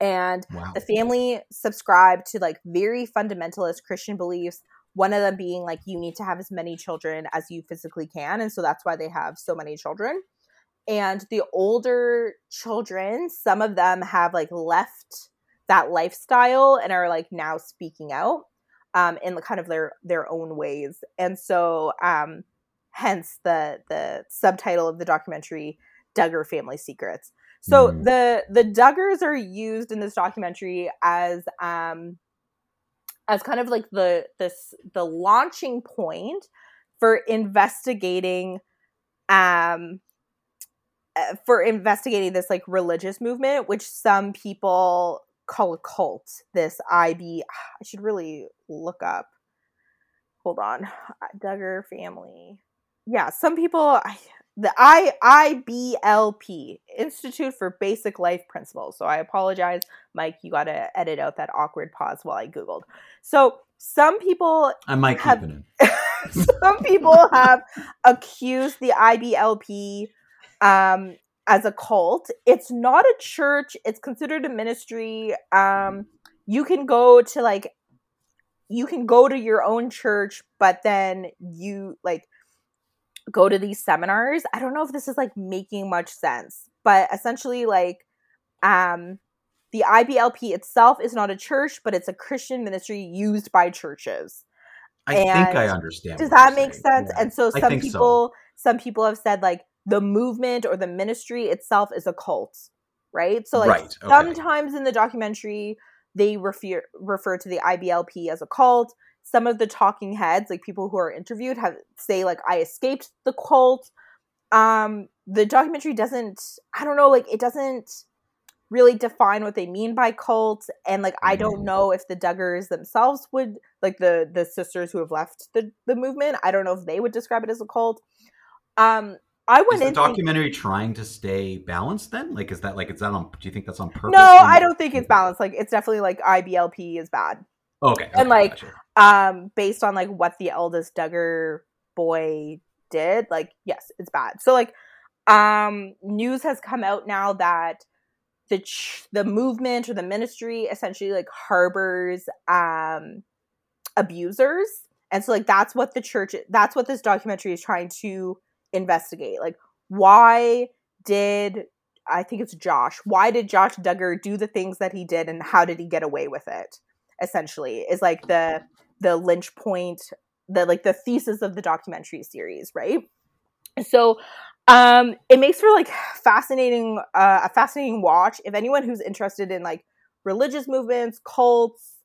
Speaker 2: and
Speaker 1: wow.
Speaker 2: the family subscribed to like very fundamentalist Christian beliefs. One of them being like you need to have as many children as you physically can, and so that's why they have so many children. And the older children, some of them have like left that lifestyle and are like now speaking out um, in the kind of their their own ways. And so, um, hence the the subtitle of the documentary, Duggar Family Secrets. So
Speaker 1: Mm.
Speaker 2: the the Duggars are used in this documentary as um as kind of like the this the launching point for investigating um uh, for investigating this like religious movement which some people call a cult this ib i should really look up. Hold on. Duggar family. Yeah some people I, the I IBLP Institute for Basic Life Principles. So I apologize, Mike. You got to edit out that awkward pause while I googled. So some people,
Speaker 1: I might keep it in. [laughs]
Speaker 2: some people have accused the IBLP um, as a cult. It's not a church. It's considered a ministry. Um, you can go to like, you can go to your own church, but then you like go to these seminars. I don't know if this is like making much sense, but essentially like um the IBLP itself is not a church, but it's a Christian ministry used by churches.
Speaker 1: I think I understand.
Speaker 2: Does that make
Speaker 1: saying.
Speaker 2: sense?
Speaker 1: Yeah.
Speaker 2: And so some
Speaker 1: think so.
Speaker 2: people some people have said like the movement or the ministry itself is a cult, right? So like
Speaker 1: Right, okay.
Speaker 2: sometimes in the documentary they refer refer to the IBLP as a cult. Some of the talking heads, like people who are interviewed, have say like I escaped the cult. Um, the documentary doesn't. I don't know. Like it doesn't really define what they mean by cult, and like I don't
Speaker 1: Mhm.
Speaker 2: know if the Duggars themselves would like the the sisters who have left the the movement. I don't know if they would describe it as a cult. Um, I
Speaker 1: Is
Speaker 2: went
Speaker 1: the
Speaker 2: in. think-
Speaker 1: documentary trying to stay balanced? Then, like, is that like is that on? Do you think that's on purpose?
Speaker 2: no, I don't think it's balanced. Like it's definitely like IBLP is bad.
Speaker 1: Okay,
Speaker 2: And, like,
Speaker 1: gotcha.
Speaker 2: um based on like what the eldest Duggar boy did like yes it's bad. So like um news has come out now that the ch- the movement or the ministry essentially like harbors um abusers. And so like that's what the church that's what this documentary is trying to investigate. Like why did i think it's josh why did josh duggar do the things that he did and how did he get away with it essentially is like the the lynch point the like the thesis of the documentary series right? So um it makes for like fascinating uh, a fascinating watch. If anyone who's interested in like religious movements cults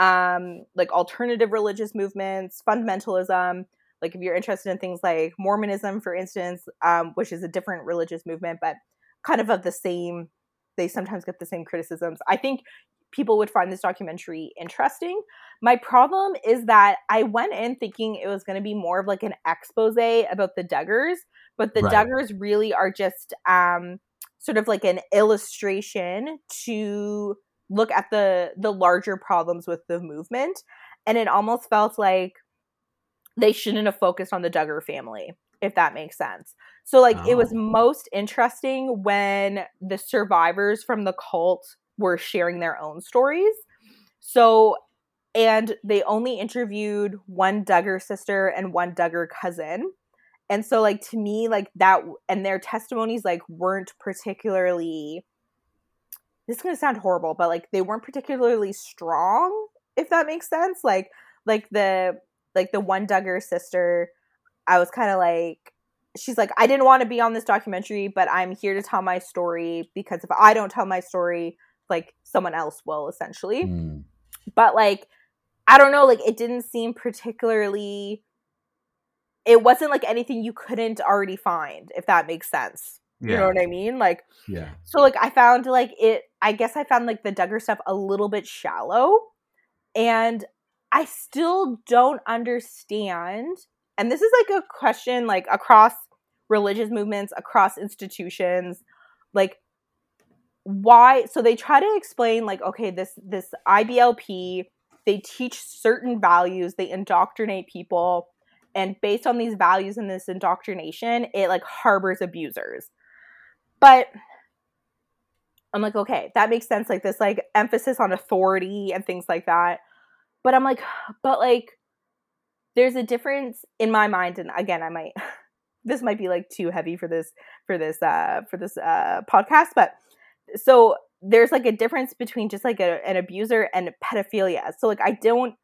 Speaker 2: um like alternative religious movements fundamentalism like if you're interested in things like mormonism for instance um which is a different religious movement but kind of of the same they sometimes get the same criticisms. I think people would find this documentary interesting my problem is that I went in thinking it was going to be more of like an expose about the Duggars, but the
Speaker 1: Right.
Speaker 2: Duggars really are just um, sort of like an illustration to look at the the larger problems with the movement, and it almost felt like they shouldn't have focused on the Duggar family, if that makes sense. So like it was
Speaker 1: Oh.
Speaker 2: most interesting when the survivors from the cult were sharing their own stories. So and they only interviewed one Duggar sister and one Duggar cousin. And so like to me like that and their testimonies like weren't particularly this is going to sound horrible, but like they weren't particularly strong if that makes sense. Like like the like the one Duggar sister I was kind of like she's like I didn't want to be on this documentary, but I'm here to tell my story because if I don't tell my story, like someone else will essentially. Mm. But like I don't know, like it didn't seem particularly it wasn't like anything you couldn't already find, if that makes sense. Yeah. You know what I mean? Like
Speaker 1: Yeah.
Speaker 2: So like I found like it I guess I found like the Duggar stuff a little bit shallow. And I still don't understand. And this is like a question like across religious movements, across institutions, like why so they try to explain like okay, this this IBLP they teach certain values, they indoctrinate people, and based on these values and this indoctrination, it like harbors abusers. But I'm like, okay, that makes sense. Like this like emphasis on authority and things like that. But I'm like, [sighs] but like there's a difference in my mind, and again, I might [laughs] this might be like too heavy for this for this uh for this uh podcast, but so there's like a difference between just like a, an abuser and pedophilia. So like I don't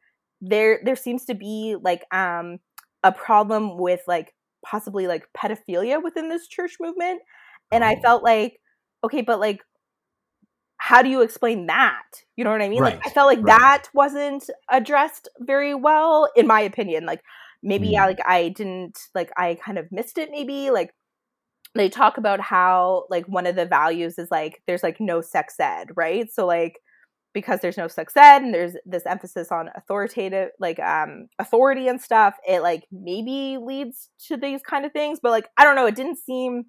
Speaker 2: there there seems to be like um a problem with like possibly like pedophilia within this church movement and I oh. felt like okay, but like how do you explain that? You know what I mean? Right. Like I felt like right. that wasn't addressed very well in my opinion. Like maybe mm. I like I didn't like I kind of missed it maybe like they talk about how like one of the values is like there's like no sex ed, right? So like because there's no sex ed and there's this emphasis on authoritative like um authority and stuff, it like maybe leads to these kind of things, but like I don't know, it didn't seem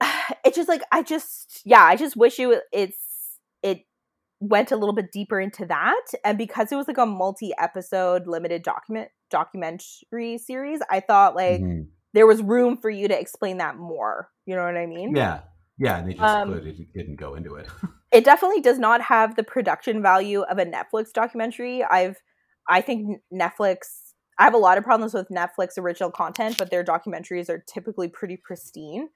Speaker 2: [sighs] it's just like I just yeah, I just wish it it's it went a little bit deeper into that and because it was like a multi-episode limited document documentary series, I thought like mm-hmm there was room for you to explain that more. You know what I mean?
Speaker 1: Yeah. Yeah, and they just um, it didn't go into it. [laughs]
Speaker 2: it definitely does not have the production value of a Netflix documentary. I've I think Netflix I have a lot of problems with Netflix original content, but their documentaries are typically pretty pristine.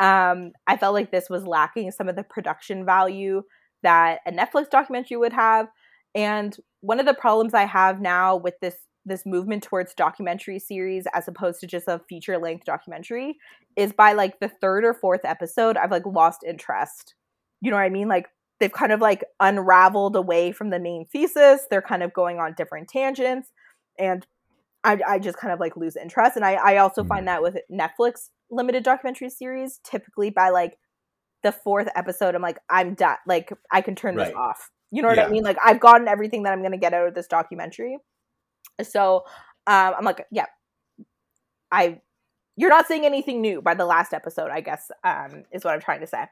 Speaker 2: Um, I felt like this was lacking some of the production value that a Netflix documentary would have. And one of the problems I have now with this this movement towards documentary series as opposed to just a feature length documentary is by like the third or fourth episode I've like lost interest. You know what I mean? Like they've kind of like unraveled away from the main thesis. They're kind of going on different tangents and I, I just kind of like lose interest. And I, I also mm. find that with Netflix limited documentary series, typically by like the fourth episode, I'm like, I'm done. Like I can turn right. this off. You know what yeah. I mean? Like I've gotten everything that I'm gonna get out of this documentary. So um, I'm like, yeah, I. You're not saying anything new by the last episode, I guess, um, is what I'm trying to say.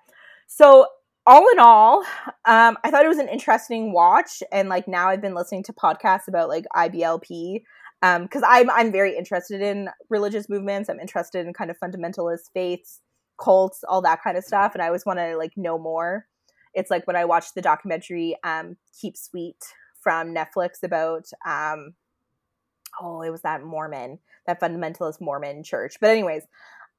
Speaker 2: So all in all, um, I thought it was an interesting watch, and like now I've been listening to podcasts about like IBLP because um, I'm I'm very interested in religious movements. I'm interested in kind of fundamentalist faiths, cults, all that kind of stuff, and I always want to like know more. It's like when I watched the documentary um, "Keep Sweet" from Netflix about um, oh, it was that Mormon, that fundamentalist Mormon church. But anyways,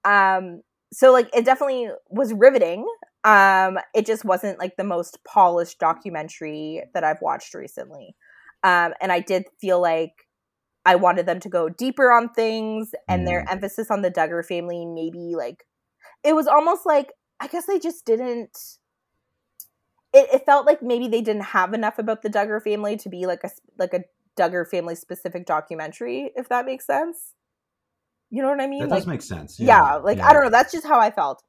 Speaker 2: um, so like it definitely was riveting. Um, it just wasn't like the most polished documentary that I've watched recently. Um, and I did feel like I wanted them to go deeper on things and mm. their emphasis on the Duggar family maybe like it was almost like I guess they just didn't it, it felt like maybe they didn't have enough about the Duggar family to be like a like a Duggar family specific documentary, if that makes sense. You know what I mean?
Speaker 1: That
Speaker 2: like,
Speaker 1: does make sense.
Speaker 2: Yeah, yeah like yeah. I don't know. That's just how I felt.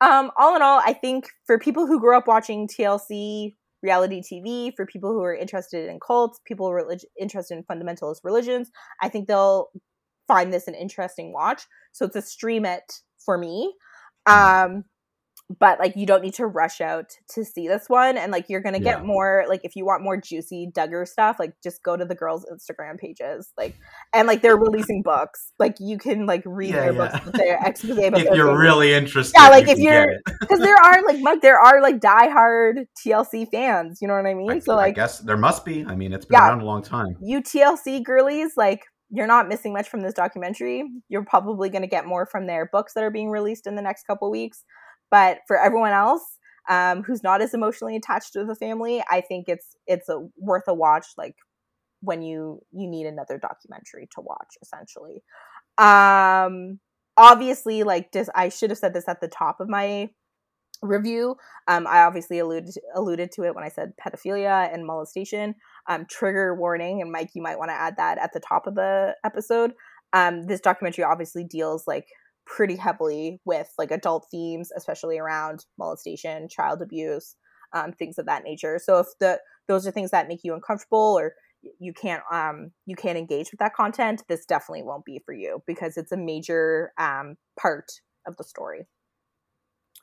Speaker 2: Um, all in all, I think for people who grew up watching TLC reality TV, for people who are interested in cults, people relig- interested in fundamentalist religions, I think they'll find this an interesting watch. So it's a stream it for me. Mm-hmm. Um, but like you don't need to rush out to see this one and like you're gonna get
Speaker 1: Yeah.
Speaker 2: more like if you want more juicy duggar stuff like just go to the girls instagram pages like and like they're releasing books like you can like read
Speaker 1: Yeah,
Speaker 2: their
Speaker 1: yeah.
Speaker 2: books their expose
Speaker 1: if you're really interested,
Speaker 2: Yeah, like,
Speaker 1: you
Speaker 2: if you're- because [laughs] there are like Mike, there are like diehard TLC fans. You know what I mean?
Speaker 1: I,
Speaker 2: so like I
Speaker 1: guess there must be. I mean, it's been around a long time.
Speaker 2: you TLC girlies, like you're not missing much from this documentary. You're probably going to get more from their books that are being released in the next couple weeks. But for everyone else um, who's not as emotionally attached to the family, I think it's it's a, worth a watch. Like when you you need another documentary to watch, essentially. Um, obviously, like I should have said this at the top of my review. Um, I obviously alluded alluded to it when I said pedophilia and molestation. Um, trigger warning, and Mike, you might want to add that at the top of the episode. Um, this documentary obviously deals like pretty heavily with like adult themes, especially around molestation, child abuse, um, things of that nature. So if the those are things that make you uncomfortable or you can't um you can't engage with that content, this definitely won't be for you because it's a major um part of the story.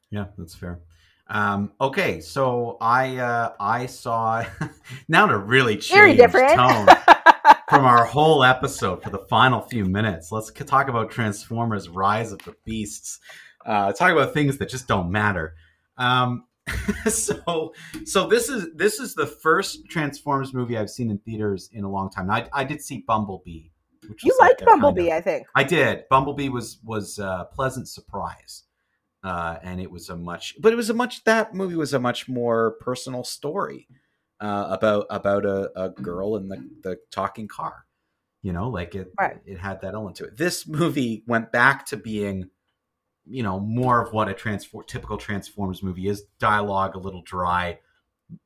Speaker 1: Yeah, that's fair. Um, okay, so I uh, I saw [laughs] now to really change
Speaker 2: Very different.
Speaker 1: tone [laughs] from our whole episode for the final few minutes. Let's talk about Transformers: Rise of the Beasts. Uh, talk about things that just don't matter. Um, [laughs] so so this is this is the first Transformers movie I've seen in theaters in a long time. Now, I, I did see Bumblebee. Which
Speaker 2: you
Speaker 1: was like
Speaker 2: liked
Speaker 1: kind of-
Speaker 2: Bumblebee, I think.
Speaker 1: I did. Bumblebee was was a pleasant surprise, uh, and it was a much, but it was a much. That movie was a much more personal story uh, about about a, a girl in the the talking car. You know, like it
Speaker 2: Right.
Speaker 1: it had that element to it. This movie went back to being, you know, more of what a transform typical Transformers movie is: dialogue a little dry,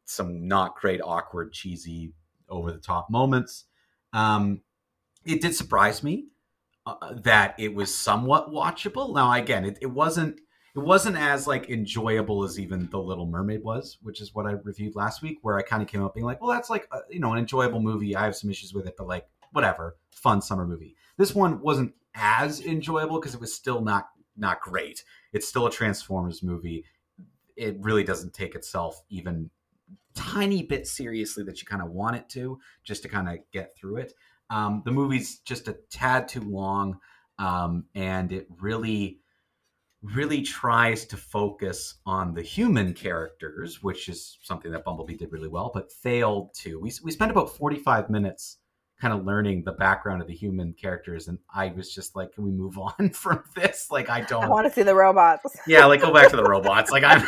Speaker 1: some not great, awkward, cheesy, over the top moments. Um, it did surprise me uh, that it was somewhat watchable. Now, again, it, it wasn't it wasn't as like enjoyable as even The Little Mermaid was, which is what I reviewed last week, where I kind of came up being like, well, that's like a, you know an enjoyable movie. I have some issues with it, but like whatever, fun summer movie. This one wasn't as enjoyable because it was still not not great. It's still a Transformers movie. It really doesn't take itself even tiny bit seriously that you kind of want it to, just to kind of get through it. Um, the movie's just a tad too long, um, and it really, really tries to focus on the human characters, which is something that Bumblebee did really well, but failed to. We we spent about forty five minutes kind of learning the background of the human characters, and I was just like, can we move [laughs] on from this? Like, I don't
Speaker 2: I want to see the robots.
Speaker 1: yeah, like go back to the robots. Like I'm,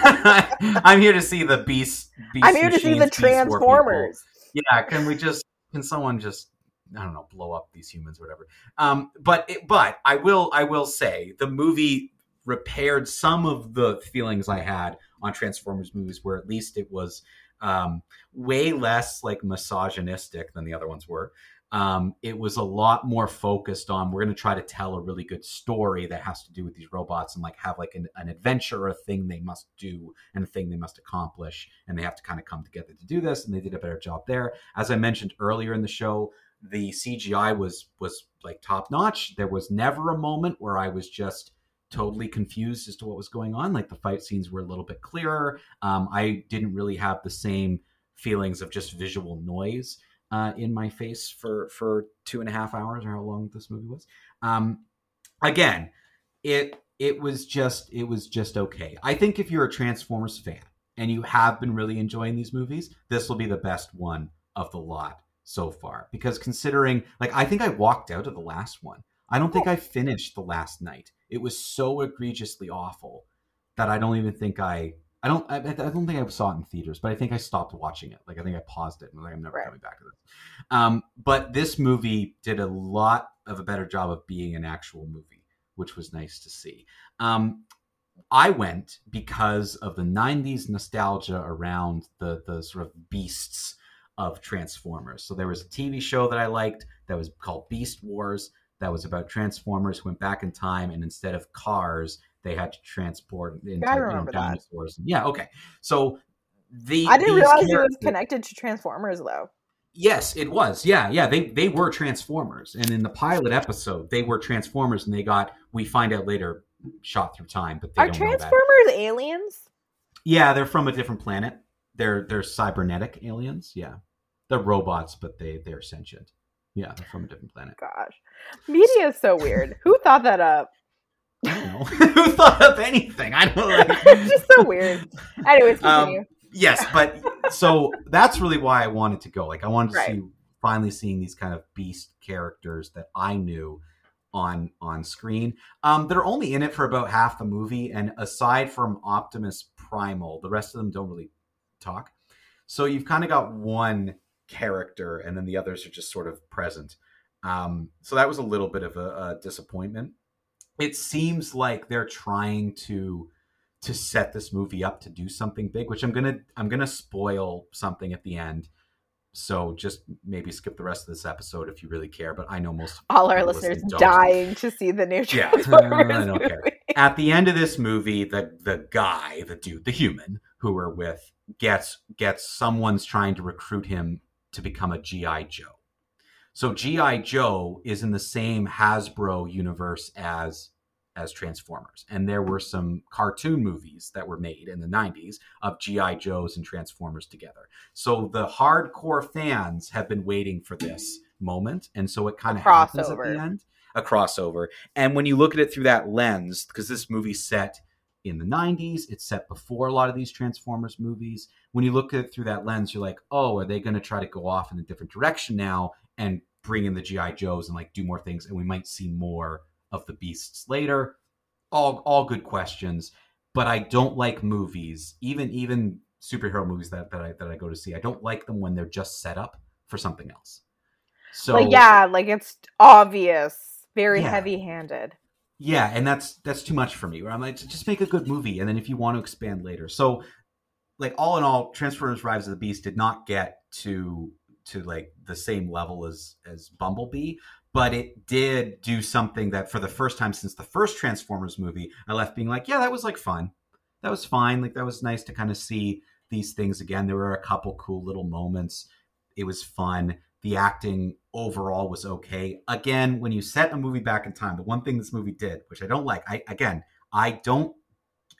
Speaker 1: [laughs] I'm here to see the beast. beast
Speaker 2: I'm here to see the
Speaker 1: machines, beast war people.
Speaker 2: Transformers.
Speaker 1: Yeah, can we just? Can someone just? I don't know, blow up these humans or whatever. Um, but it, but I will I will say the movie repaired some of the feelings I had on Transformers movies, where at least it was um, way less like misogynistic than the other ones were. Um, it was a lot more focused on we're going to try to tell a really good story that has to do with these robots and like have like an, an adventure or a thing they must do and a thing they must accomplish and they have to kind of come together to do this and they did a better job there as i mentioned earlier in the show the cgi was was like top notch there was never a moment where i was just totally confused as to what was going on like the fight scenes were a little bit clearer um, i didn't really have the same feelings of just visual noise uh, in my face for for two and a half hours or how long this movie was. Um, again, it it was just it was just okay. I think if you're a Transformers fan and you have been really enjoying these movies, this will be the best one of the lot so far. Because considering, like, I think I walked out of the last one. I don't think I finished the last night. It was so egregiously awful that I don't even think I I don't. I, I don't think I saw it in theaters, but I think I stopped watching it. Like I think I paused it and like, I'm never
Speaker 2: Right.
Speaker 1: coming back to this. Um, but this movie did a lot of a better job of being an actual movie, which was nice to see. Um, I went because of the '90s nostalgia around the the sort of beasts of Transformers. So there was a TV show that I liked that was called Beast Wars. That was about Transformers went back in time, and instead of cars, they had to transport into
Speaker 2: I
Speaker 1: you know,
Speaker 2: remember that.
Speaker 1: dinosaurs. Yeah, okay. So the
Speaker 2: I didn't realize it was connected to Transformers though.
Speaker 1: Yes, it was. Yeah, yeah. They they were Transformers, and in the pilot episode, they were Transformers, and they got. We find out later shot through time, but they
Speaker 2: Are
Speaker 1: don't know.
Speaker 2: Transformers aliens?
Speaker 1: Yeah, they're from a different planet. They're they're cybernetic aliens. Yeah, they're robots, but they they're sentient. Yeah, they're from a different planet.
Speaker 2: Gosh, media is so weird. Who thought that up?
Speaker 1: I don't know [laughs] who thought of anything. I don't like. [laughs]
Speaker 2: it's just so weird. Anyways,
Speaker 1: Um, yes, but so that's really why I wanted to go. Like I wanted to
Speaker 2: Right.
Speaker 1: see finally seeing these kind of beast characters that I knew on on screen. Um, they're only in it for about half the movie, and aside from Optimus Primal, the rest of them don't really talk. So you've kind of got one character, and then the others are just sort of present. Um, so that was a little bit of a, a disappointment. It seems like they're trying to to set this movie up to do something big, which I'm gonna I'm gonna spoil something at the end. So just maybe skip the rest of this episode if you really care. But I know most
Speaker 2: All our listeners dying to see the new
Speaker 1: Yeah, [laughs] I don't care. at the end of this movie, the the guy, the dude, the human who we're with gets gets someone's trying to recruit him to become a GI Joe. So GI Joe is in the same Hasbro universe as as Transformers, and there were some cartoon movies that were made in the '90s of GI Joes and Transformers together. So the hardcore fans have been waiting for this moment, and so it kind of happens at the end. A crossover, and when you look at it through that lens, because this movie set in the 90s, it's set before a lot of these Transformers movies. When you look at it through that lens, you're like, oh, are they going to try to go off in a different direction now and bring in the GI Joes and like do more things, and we might see more of the beasts later? All all good questions, but I don't like movies, even even superhero movies that that I that I go to see. I don't like them when they're just set up for something else. So
Speaker 2: like yeah, like it's obvious, very
Speaker 1: Yeah.
Speaker 2: heavy-handed.
Speaker 1: Yeah, and that's that's too much for me. Where I'm like, just make a good movie, and then if you want to expand later. So, like all in all, Transformers: Rise of the Beast did not get to to like the same level as as Bumblebee, but it did do something that for the first time since the first Transformers movie, I left being like, yeah, that was like fun. That was fine. Like that was nice to kind of see these things again. There were a couple cool little moments. It was fun. The acting overall was okay. Again, when you set a movie back in time, the one thing this movie did, which I don't like, I again, I don't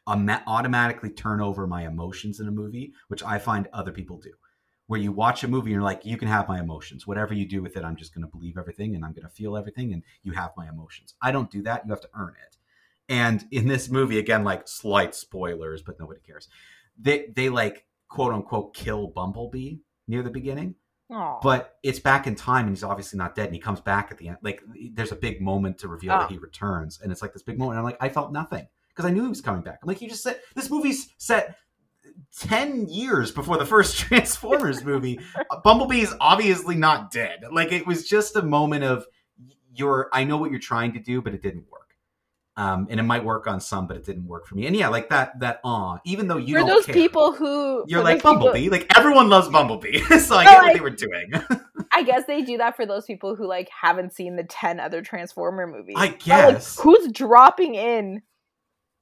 Speaker 1: automatically turn over my emotions in a movie, which I find other people do. Where you watch a movie and you're like, you can have my emotions. Whatever you do with it, I'm just going to believe everything and I'm going to feel everything, and you have my emotions. I don't do that. You have to earn it. And in this movie, again, like slight spoilers, but nobody cares. They they like quote unquote kill Bumblebee near the beginning
Speaker 2: Oh,
Speaker 1: but it's back in time and he's obviously not dead and he comes back at the end. Like there's a big moment to reveal
Speaker 2: Oh.
Speaker 1: that he returns and it's like this big moment and i'm like i felt nothing because i knew he was coming back. I'm like you just said this movie's set 10 years before the first [laughs] transformers movie. [laughs] Bumblebee is obviously not dead. Like it was just a moment of you're i know what you're trying to do but it didn't work um, and it might work on some, but it didn't work for me. And yeah, like that, that awe, even though you
Speaker 2: for
Speaker 1: don't
Speaker 2: those
Speaker 1: care,
Speaker 2: people who
Speaker 1: you're like
Speaker 2: those people-
Speaker 1: Bumblebee. Like everyone loves Bumblebee, [laughs] so I get what
Speaker 2: like-
Speaker 1: they were doing. [laughs]
Speaker 2: I guess they do that for those people who like haven't seen the ten other Transformer movies.
Speaker 1: I
Speaker 2: But, like,
Speaker 1: guess.
Speaker 2: who's dropping in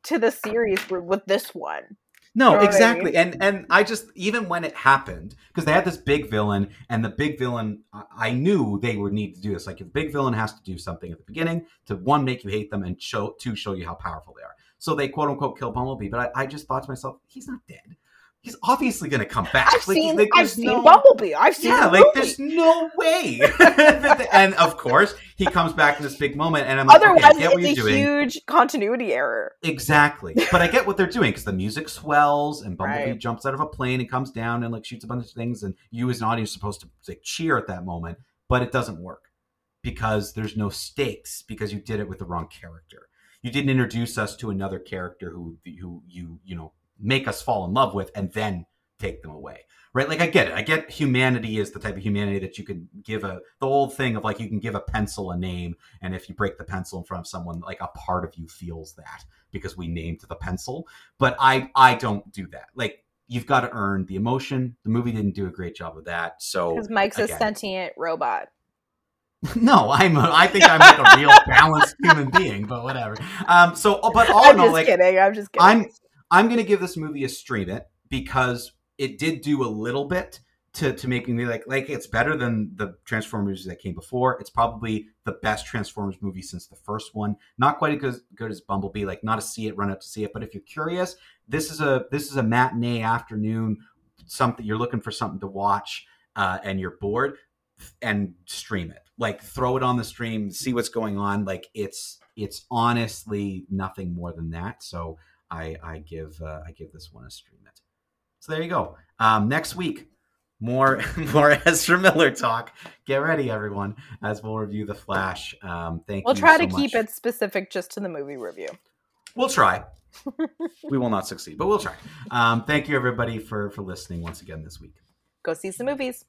Speaker 2: to the series with this one?
Speaker 1: No, exactly. And and I just even when it happened because they had this big villain, and the big villain, I, knew they would need to do this. Like if the big villain has to do something at the beginning to one make you hate them, and show two show you how powerful they are. So they quote unquote kill Bumblebee, but I, I just thought to myself, he's not dead. He's obviously going to come back.
Speaker 2: I've
Speaker 1: Like,
Speaker 2: seen
Speaker 1: like,
Speaker 2: I've seen
Speaker 1: no-
Speaker 2: Bumblebee. I've seen
Speaker 1: Yeah,
Speaker 2: the
Speaker 1: like there's no way. [laughs] [laughs] and of course, he comes back in this big moment, and I'm like,
Speaker 2: Otherwise,
Speaker 1: okay, I get what
Speaker 2: it's
Speaker 1: you're
Speaker 2: a
Speaker 1: doing.
Speaker 2: huge continuity error.
Speaker 1: Exactly. But I get what they're doing because the music swells and Bumblebee
Speaker 2: Right.
Speaker 1: jumps out of a plane and comes down and like shoots a bunch of things and you as an audience are supposed to like cheer at that moment, but it doesn't work because there's no stakes because you did it with the wrong character. You didn't introduce us to another character who who you you know make us fall in love with and then take them away. Right? Like I get it. I get humanity is the type of humanity that you can give a the old thing of like you can give a pencil a name and if you break the pencil in front of someone like a part of you feels that because we named the pencil but i i don't do that like you've got to earn the emotion the movie didn't do a great job of that so
Speaker 2: Because Mike's a sentient robot. [laughs]
Speaker 1: no i'm a, i think i'm like a real [laughs] balanced human being but whatever um so but all
Speaker 2: I'm
Speaker 1: in all
Speaker 2: just
Speaker 1: like
Speaker 2: kidding. I'm just kidding.
Speaker 1: I'm I'm going to give this movie a stream it because it did do a little bit to to make me like like it's better than the Transformers that came before. It's probably the best Transformers movie since the first one. Not quite as good as Bumblebee. Like not to see it, run up to see it. But if you're curious, this is a this is a matinee afternoon. Something you're looking for something to watch, uh, and you're bored, and stream it. Like throw it on the stream, see what's going on. Like it's it's honestly nothing more than that. So I I give uh, I give this one a stream it. So there you go. Um, next week more [laughs] more [laughs] Ezra Miller talk. Get ready, everyone, as we'll review the Flash. Um, thank
Speaker 2: we'll
Speaker 1: you.
Speaker 2: We'll try
Speaker 1: so
Speaker 2: to
Speaker 1: much.
Speaker 2: keep it specific just to the movie review.
Speaker 1: We'll try. [laughs] we will not succeed, but we'll try. Um, thank you, everybody, for for listening once again this week.
Speaker 2: Go see some movies.